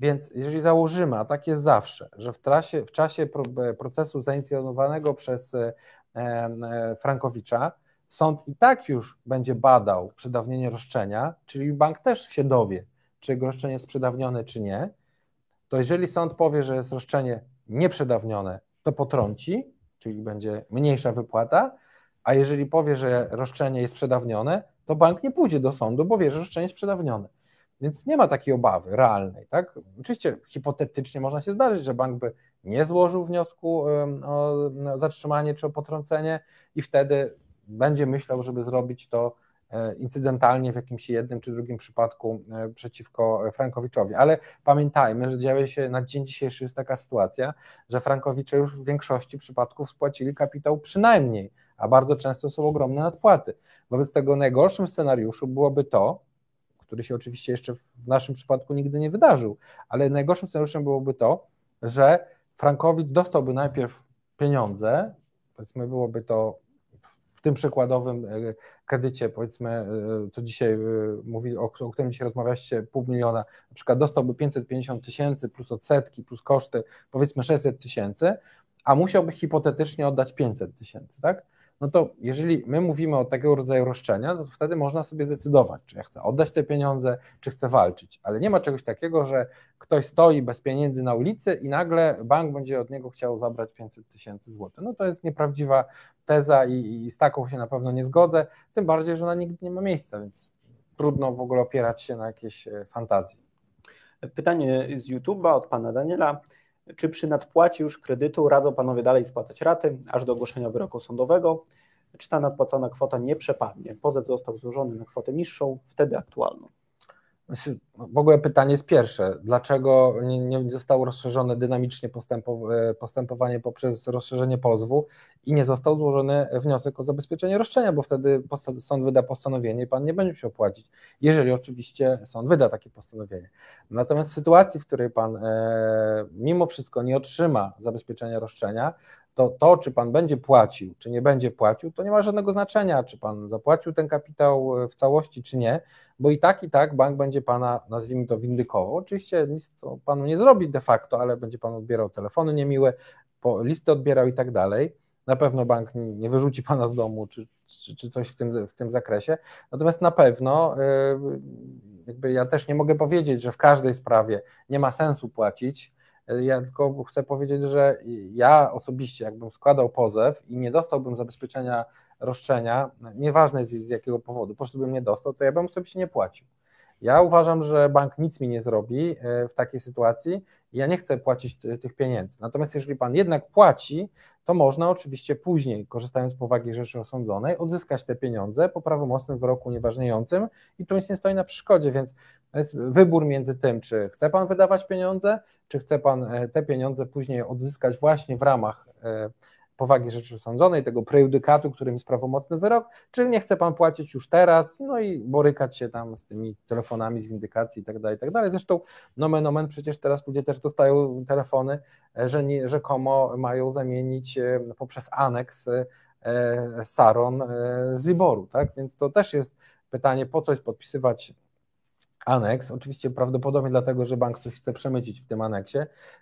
Więc jeżeli założymy, a tak jest zawsze, że w, trasie, w czasie procesu zainicjowanego przez e, e, Frankowicza, sąd i tak już będzie badał przedawnienie roszczenia, czyli bank też się dowie, czy jego roszczenie jest przedawnione, czy nie, to jeżeli sąd powie, że jest roszczenie nieprzedawnione, to potrąci, czyli będzie mniejsza wypłata, a jeżeli powie, że roszczenie jest przedawnione, to bank nie pójdzie do sądu, bo wie, że roszczenie jest przedawnione. Więc nie ma takiej obawy realnej. Tak? Oczywiście hipotetycznie można się zdarzyć, że bank by nie złożył wniosku o zatrzymanie czy o potrącenie i wtedy będzie myślał, żeby zrobić to E, incydentalnie w jakimś jednym czy drugim przypadku e, przeciwko Frankowiczowi. Ale pamiętajmy, że dzieje się na dzień dzisiejszy jest taka sytuacja, że Frankowicze już w większości przypadków spłacili kapitał przynajmniej, a bardzo często są ogromne nadpłaty. Wobec tego najgorszym scenariuszu byłoby to, który się oczywiście jeszcze w naszym przypadku nigdy nie wydarzył, ale najgorszym scenariuszem byłoby to, że Frankowicz dostałby najpierw pieniądze, powiedzmy byłoby to w tym przykładowym e, kredycie, powiedzmy, e, co dzisiaj e, mówi, o, o którym dzisiaj rozmawialiście, pół miliona, na przykład dostałby 550 tysięcy plus odsetki, plus koszty, powiedzmy 600 tysięcy, a musiałby hipotetycznie oddać 500 tysięcy, tak? No to jeżeli my mówimy o takiego rodzaju roszczenia, to wtedy można sobie zdecydować, czy ja chcę oddać te pieniądze, czy chcę walczyć. Ale nie ma czegoś takiego, że ktoś stoi bez pieniędzy na ulicy i nagle bank będzie od niego chciał zabrać 500 tysięcy złotych. No to jest nieprawdziwa teza i, i z taką się na pewno nie zgodzę, tym bardziej, że ona nigdy nie ma miejsca, więc trudno w ogóle opierać się na jakiejś e, fantazji. Pytanie z YouTube'a od pana Daniela. Czy przy nadpłacie już kredytu radzą panowie dalej spłacać raty aż do ogłoszenia wyroku sądowego? Czy ta nadpłacona kwota nie przepadnie? Pozew został złożony na kwotę niższą, wtedy aktualną. W ogóle pytanie jest pierwsze. Dlaczego nie, nie zostało rozszerzone dynamicznie e, postępowanie poprzez rozszerzenie pozwu i nie został złożony wniosek o zabezpieczenie roszczenia, bo wtedy sąd wyda postanowienie i pan nie będzie musiał płacić, jeżeli oczywiście sąd wyda takie postanowienie. Natomiast w sytuacji, w której pan e, mimo wszystko nie otrzyma zabezpieczenia roszczenia, to to, czy pan będzie płacił, czy nie będzie płacił, to nie ma żadnego znaczenia, czy pan zapłacił ten kapitał w całości, czy nie, bo i tak, i tak bank będzie pana, nazwijmy to, windykował. Oczywiście nic to panu nie zrobi de facto, ale będzie pan odbierał telefony niemiłe, listy odbierał i tak dalej. Na pewno bank nie wyrzuci pana z domu, czy, czy, czy coś w tym, w tym zakresie. Natomiast na pewno yy, jakby ja też nie mogę powiedzieć, że w każdej sprawie nie ma sensu płacić, ja tylko chcę powiedzieć, że ja osobiście, jakbym składał pozew i nie dostałbym zabezpieczenia roszczenia, nieważne jest z jakiego powodu, po prostu bym nie dostał, to ja bym sobie nie płacił. Ja uważam, że bank nic mi nie zrobi e, w takiej sytuacji ja nie chcę płacić tych pieniędzy. Natomiast jeżeli pan jednak płaci, to można oczywiście później, korzystając z powagi rzeczy osądzonej, odzyskać te pieniądze po prawomocnym wyroku nieważniejącym i tu nic nie stoi na przeszkodzie, więc jest wybór między tym, czy chce pan wydawać pieniądze, czy chce pan e, te pieniądze później odzyskać właśnie w ramach e, powagi rzeczy sądzonej, tego prejudykatu, którym jest prawomocny wyrok, czy nie chce pan płacić już teraz, no i borykać się tam z tymi telefonami z windykacji i tak dalej, i tak. Zresztą nomen omen przecież teraz ludzie też dostają telefony, e, że nie, rzekomo mają zamienić e, poprzez aneks e, Saron z Liboru, tak? Więc to też jest pytanie, po co jest podpisywać aneks, oczywiście prawdopodobnie dlatego, że bank coś chce przemycić w tym aneksie,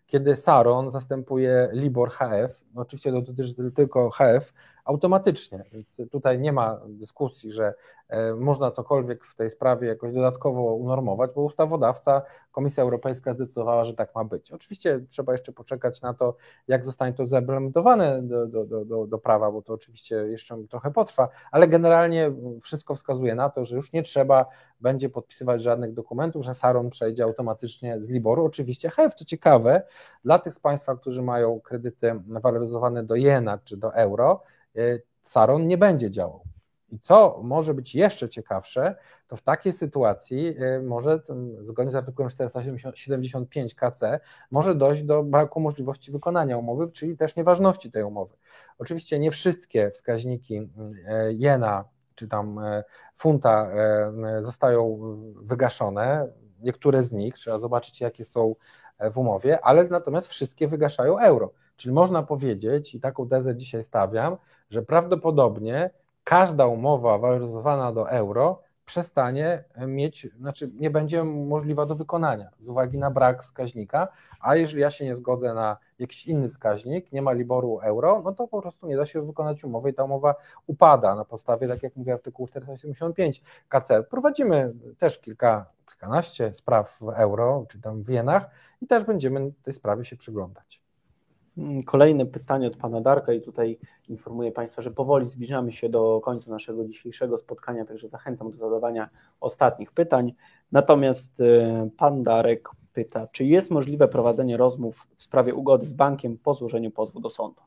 kiedy Saron zastępuje Libor HF, oczywiście to dotyczy tylko HF, automatycznie, więc tutaj nie ma dyskusji, że e, można cokolwiek w tej sprawie jakoś dodatkowo unormować, bo ustawodawca, Komisja Europejska zdecydowała, że tak ma być. Oczywiście trzeba jeszcze poczekać na to, jak zostanie to zaimplementowane do, do, do, do prawa, bo to oczywiście jeszcze trochę potrwa, ale generalnie wszystko wskazuje na to, że już nie trzeba będzie podpisywać żadnych dokumentów, że Saron przejdzie automatycznie z Liboru. Oczywiście HEF, co ciekawe, dla tych z Państwa, którzy mają kredyty waloryzowane do jena czy do euro, Saron nie będzie działał. I co może być jeszcze ciekawsze, to w takiej sytuacji e, może, zgodnie z artykułem 475 KC, może dojść do braku możliwości wykonania umowy, czyli też nieważności tej umowy. Oczywiście nie wszystkie wskaźniki e, jena czy tam funta zostają wygaszone, niektóre z nich, trzeba zobaczyć jakie są w umowie, ale natomiast wszystkie wygaszają euro. Czyli można powiedzieć, i taką tezę dzisiaj stawiam, że prawdopodobnie każda umowa waloryzowana do euro przestanie mieć, znaczy nie będzie możliwa do wykonania z uwagi na brak wskaźnika, a jeżeli ja się nie zgodzę na jakiś inny wskaźnik, nie ma Liboru euro, no to po prostu nie da się wykonać umowy i ta umowa upada na podstawie, tak jak mówi artykuł 475 KC. Prowadzimy też kilka, kilkanaście spraw w euro, czy tam w jenach i też będziemy tej sprawie się przyglądać. Mm, kolejne pytanie od pana Darka i tutaj informuję Państwa, że powoli zbliżamy się do końca naszego dzisiejszego spotkania, także zachęcam do zadawania ostatnich pytań. Natomiast y, pan Darek pyta, czy jest możliwe prowadzenie rozmów w sprawie ugody z bankiem po złożeniu pozwu do sądu?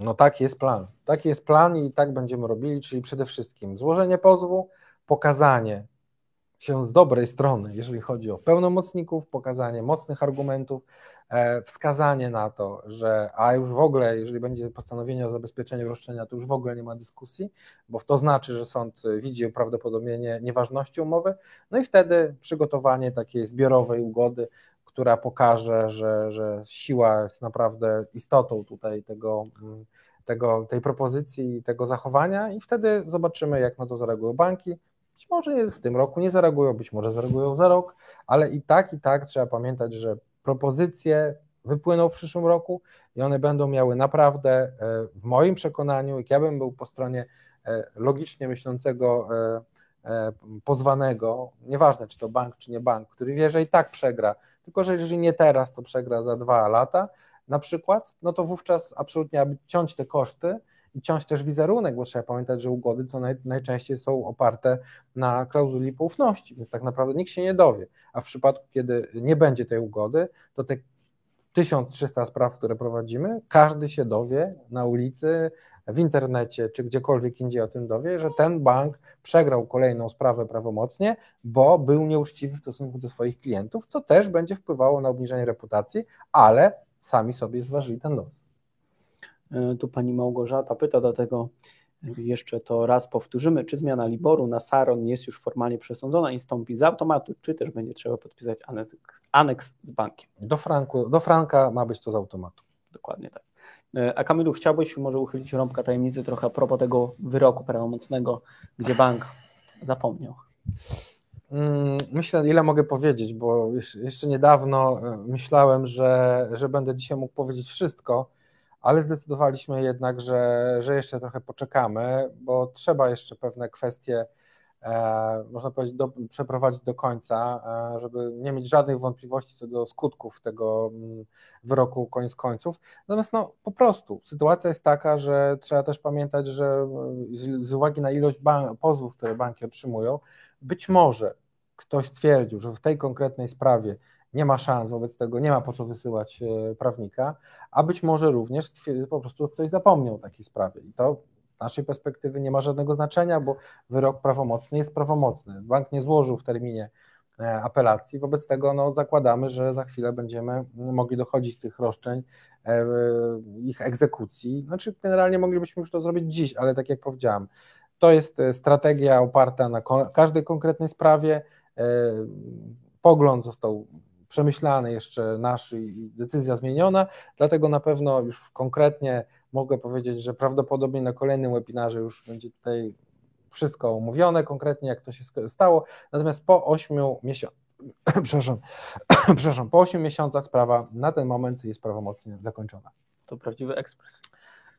No taki jest plan. Taki jest plan i tak będziemy robili, czyli przede wszystkim złożenie pozwu, pokazanie się z dobrej strony, jeżeli chodzi o pełnomocników, pokazanie mocnych argumentów, e, wskazanie na to, że a już w ogóle, jeżeli będzie postanowienie o zabezpieczeniu roszczenia, to już w ogóle nie ma dyskusji, bo to znaczy, że sąd widzi prawdopodobnie nieważności umowy, no i wtedy przygotowanie takiej zbiorowej ugody, która pokaże, że, że siła jest naprawdę istotą tutaj tego, tego, tej propozycji i tego zachowania i wtedy zobaczymy, jak na to zareagują banki, być może w tym roku nie zareagują, być może zareagują za rok, ale i tak, i tak trzeba pamiętać, że propozycje wypłyną w przyszłym roku i one będą miały naprawdę, e, w moim przekonaniu, jak ja bym był po stronie e, logicznie myślącego e, pozwanego, nieważne czy to bank, czy nie bank, który wie, że i tak przegra, tylko że jeżeli nie teraz, to przegra za dwa lata na przykład, no to wówczas absolutnie aby ciąć te koszty i ciąć też wizerunek, bo trzeba pamiętać, że ugody co naj, najczęściej są oparte na klauzuli poufności, więc tak naprawdę nikt się nie dowie. A w przypadku, kiedy nie będzie tej ugody, to te 1300 spraw, które prowadzimy, każdy się dowie na ulicy, w internecie czy gdziekolwiek indziej o tym dowie, że ten bank przegrał kolejną sprawę prawomocnie, bo był nieuczciwy w stosunku do swoich klientów, co też będzie wpływało na obniżenie reputacji, ale sami sobie zważyli ten los. E, tu pani Małgorzata pyta, dlatego jeszcze to raz powtórzymy, czy zmiana Liboru na Saron jest już formalnie przesądzona i stąpi z automatu, czy też będzie trzeba podpisać aneks, aneks z bankiem. Do, franku, do franka ma być to z automatu. Dokładnie tak. E, a Kamilu, chciałbyś może uchylić rąbka tajemnicy trochę a propos tego wyroku prawomocnego, gdzie bank zapomniał? Mm, myślę, ile mogę powiedzieć, bo jeszcze niedawno e, myślałem, że, że będę dzisiaj mógł powiedzieć wszystko, ale zdecydowaliśmy jednak, że, że jeszcze trochę poczekamy, bo trzeba jeszcze pewne kwestie E, można powiedzieć, do, przeprowadzić do końca, e, żeby nie mieć żadnych wątpliwości co do skutków tego mm, wyroku koniec końców. Natomiast no, po prostu sytuacja jest taka, że trzeba też pamiętać, że mm, z, z uwagi na ilość pozwów, które banki otrzymują, być może ktoś stwierdził, że w tej konkretnej sprawie nie ma szans, wobec tego nie ma po co wysyłać e, prawnika, a być może również po prostu ktoś zapomniał o takiej sprawie i to naszej perspektywy nie ma żadnego znaczenia, bo wyrok prawomocny jest prawomocny. Bank nie złożył w terminie e, apelacji, wobec tego no, zakładamy, że za chwilę będziemy mogli dochodzić tych roszczeń, e, ich egzekucji. Znaczy, generalnie moglibyśmy już to zrobić dziś, ale tak jak powiedziałem, to jest strategia oparta na każdej konkretnej sprawie. Pogląd został przemyślany jeszcze nasz i decyzja zmieniona, dlatego na pewno już konkretnie mogę powiedzieć, że prawdopodobnie na kolejnym webinarze już będzie tutaj wszystko omówione konkretnie, jak to się stało. Natomiast po 8 miesiącach, przepraszam, przepraszam, po 8 miesiącach sprawa na ten moment jest prawomocnie zakończona. To prawdziwy ekspres.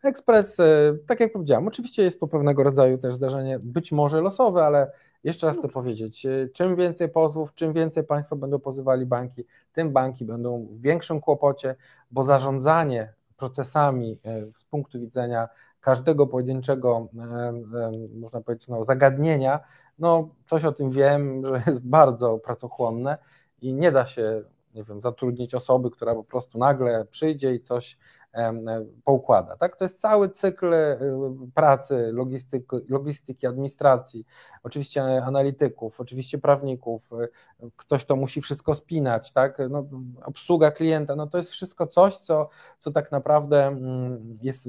Ekspres, e, tak jak powiedziałem, oczywiście jest to pewnego rodzaju też zdarzenie, być może losowe, ale jeszcze raz chcę powiedzieć, e, czym więcej pozwów, czym więcej Państwo będą pozywali banki, tym banki będą w większym kłopocie, bo zarządzanie procesami e, z punktu widzenia każdego pojedynczego, e, można powiedzieć, no, zagadnienia, no coś o tym wiem, że jest bardzo pracochłonne i nie da się, nie wiem, zatrudnić osoby, która po prostu nagle przyjdzie i coś poukłada. Tak? To jest cały cykl e, pracy, logistyki, logistyki, administracji, oczywiście analityków, oczywiście prawników, e, ktoś to musi wszystko spinać, tak? no, obsługa klienta, no to jest wszystko coś, co, co tak naprawdę mm, jest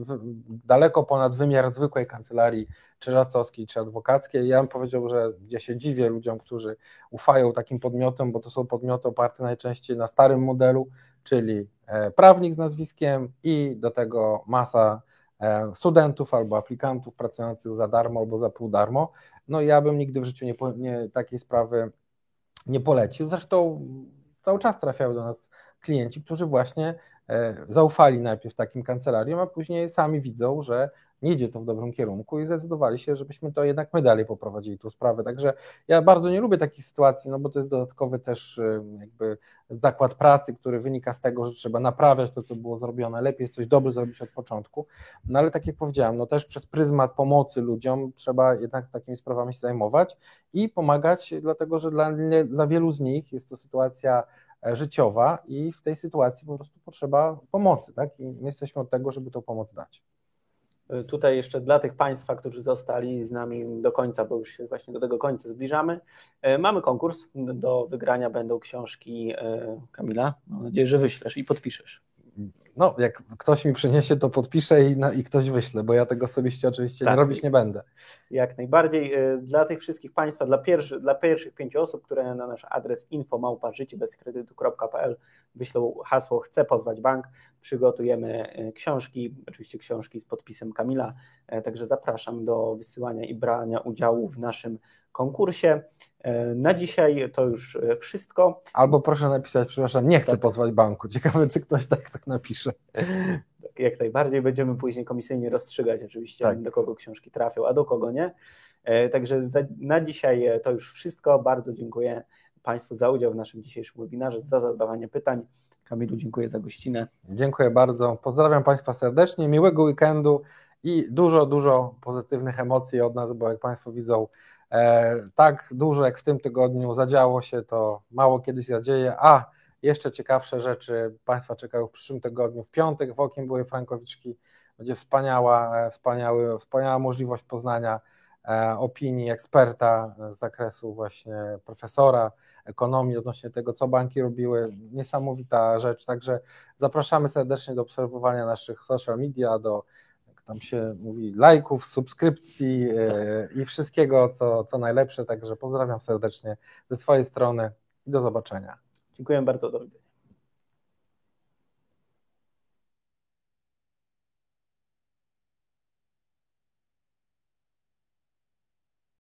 daleko ponad wymiar zwykłej kancelarii czy radcowskiej, czy adwokackiej. Ja bym powiedział, że ja się dziwię ludziom, którzy ufają takim podmiotom, bo to są podmioty oparte najczęściej na starym modelu, czyli e, prawnik z nazwiskiem i do tego masa e, studentów albo aplikantów pracujących za darmo albo za pół darmo. No ja bym nigdy w życiu nie, nie, takiej sprawy nie polecił. Zresztą cały czas trafiają do nas klienci, którzy właśnie zaufali najpierw takim kancelariom, a później sami widzą, że nie idzie to w dobrym kierunku i zdecydowali się, żebyśmy to jednak my dalej poprowadzili tą sprawę. Także ja bardzo nie lubię takich sytuacji, no bo to jest dodatkowy też y, jakby zakład pracy, który wynika z tego, że trzeba naprawiać to, co było zrobione. Lepiej jest coś dobrze zrobić od początku. No ale tak jak powiedziałem, no też przez pryzmat pomocy ludziom trzeba jednak takimi sprawami się zajmować i pomagać, dlatego że dla, dla wielu z nich jest to sytuacja e, życiowa i w tej sytuacji po prostu potrzeba pomocy, tak? I my jesteśmy od tego, żeby tą pomoc dać. Tutaj jeszcze dla tych Państwa, którzy zostali z nami do końca, bo już właśnie do tego końca zbliżamy, e, mamy konkurs. Do wygrania będą książki e, Kamila. Mam nadzieję, że wyślesz i podpiszesz no, jak ktoś mi przyniesie, to podpiszę i, na, i ktoś wyśle, bo ja tego osobiście oczywiście tak. nie robić nie będę. Jak najbardziej. Y, dla tych wszystkich Państwa, dla, pierwszy, dla pierwszych pięciu osób, które na nasz adres infomałpa.życiebezkredytu.pl wyślą hasło chcę pozwać bank, przygotujemy y, książki, oczywiście książki z podpisem Kamila, e, także zapraszam do wysyłania i brania udziału w naszym konkursie. E, na dzisiaj to już e, wszystko. Albo proszę napisać, przepraszam, nie chcę tak. pozwać banku. Ciekawe, czy ktoś tak, tak napisze. Jak najbardziej będziemy później komisyjnie rozstrzygać oczywiście, tak. do kogo książki trafią, a do kogo nie. E, także za, na dzisiaj to już wszystko. Bardzo dziękuję Państwu za udział w naszym dzisiejszym webinarze, za zadawanie pytań. Kamilu, dziękuję za gościnę. Dziękuję bardzo. Pozdrawiam Państwa serdecznie, miłego weekendu i dużo, dużo pozytywnych emocji od nas, bo jak Państwo widzą, tak dużo jak w tym tygodniu zadziało się, to mało kiedyś zadzieje, a jeszcze ciekawsze rzeczy Państwa czekają w przyszłym tygodniu. W piątek w Okiem były Frankowiczki, będzie wspaniała, e, wspaniały, wspaniała możliwość poznania e, opinii eksperta z zakresu właśnie profesora ekonomii odnośnie tego, co banki robiły. Niesamowita rzecz, także zapraszamy serdecznie do obserwowania naszych social media, do jak tam się mówi, lajków, subskrypcji e, i wszystkiego, co, co najlepsze. Także pozdrawiam serdecznie ze swojej strony i do zobaczenia. Dziękuję bardzo, do widzenia.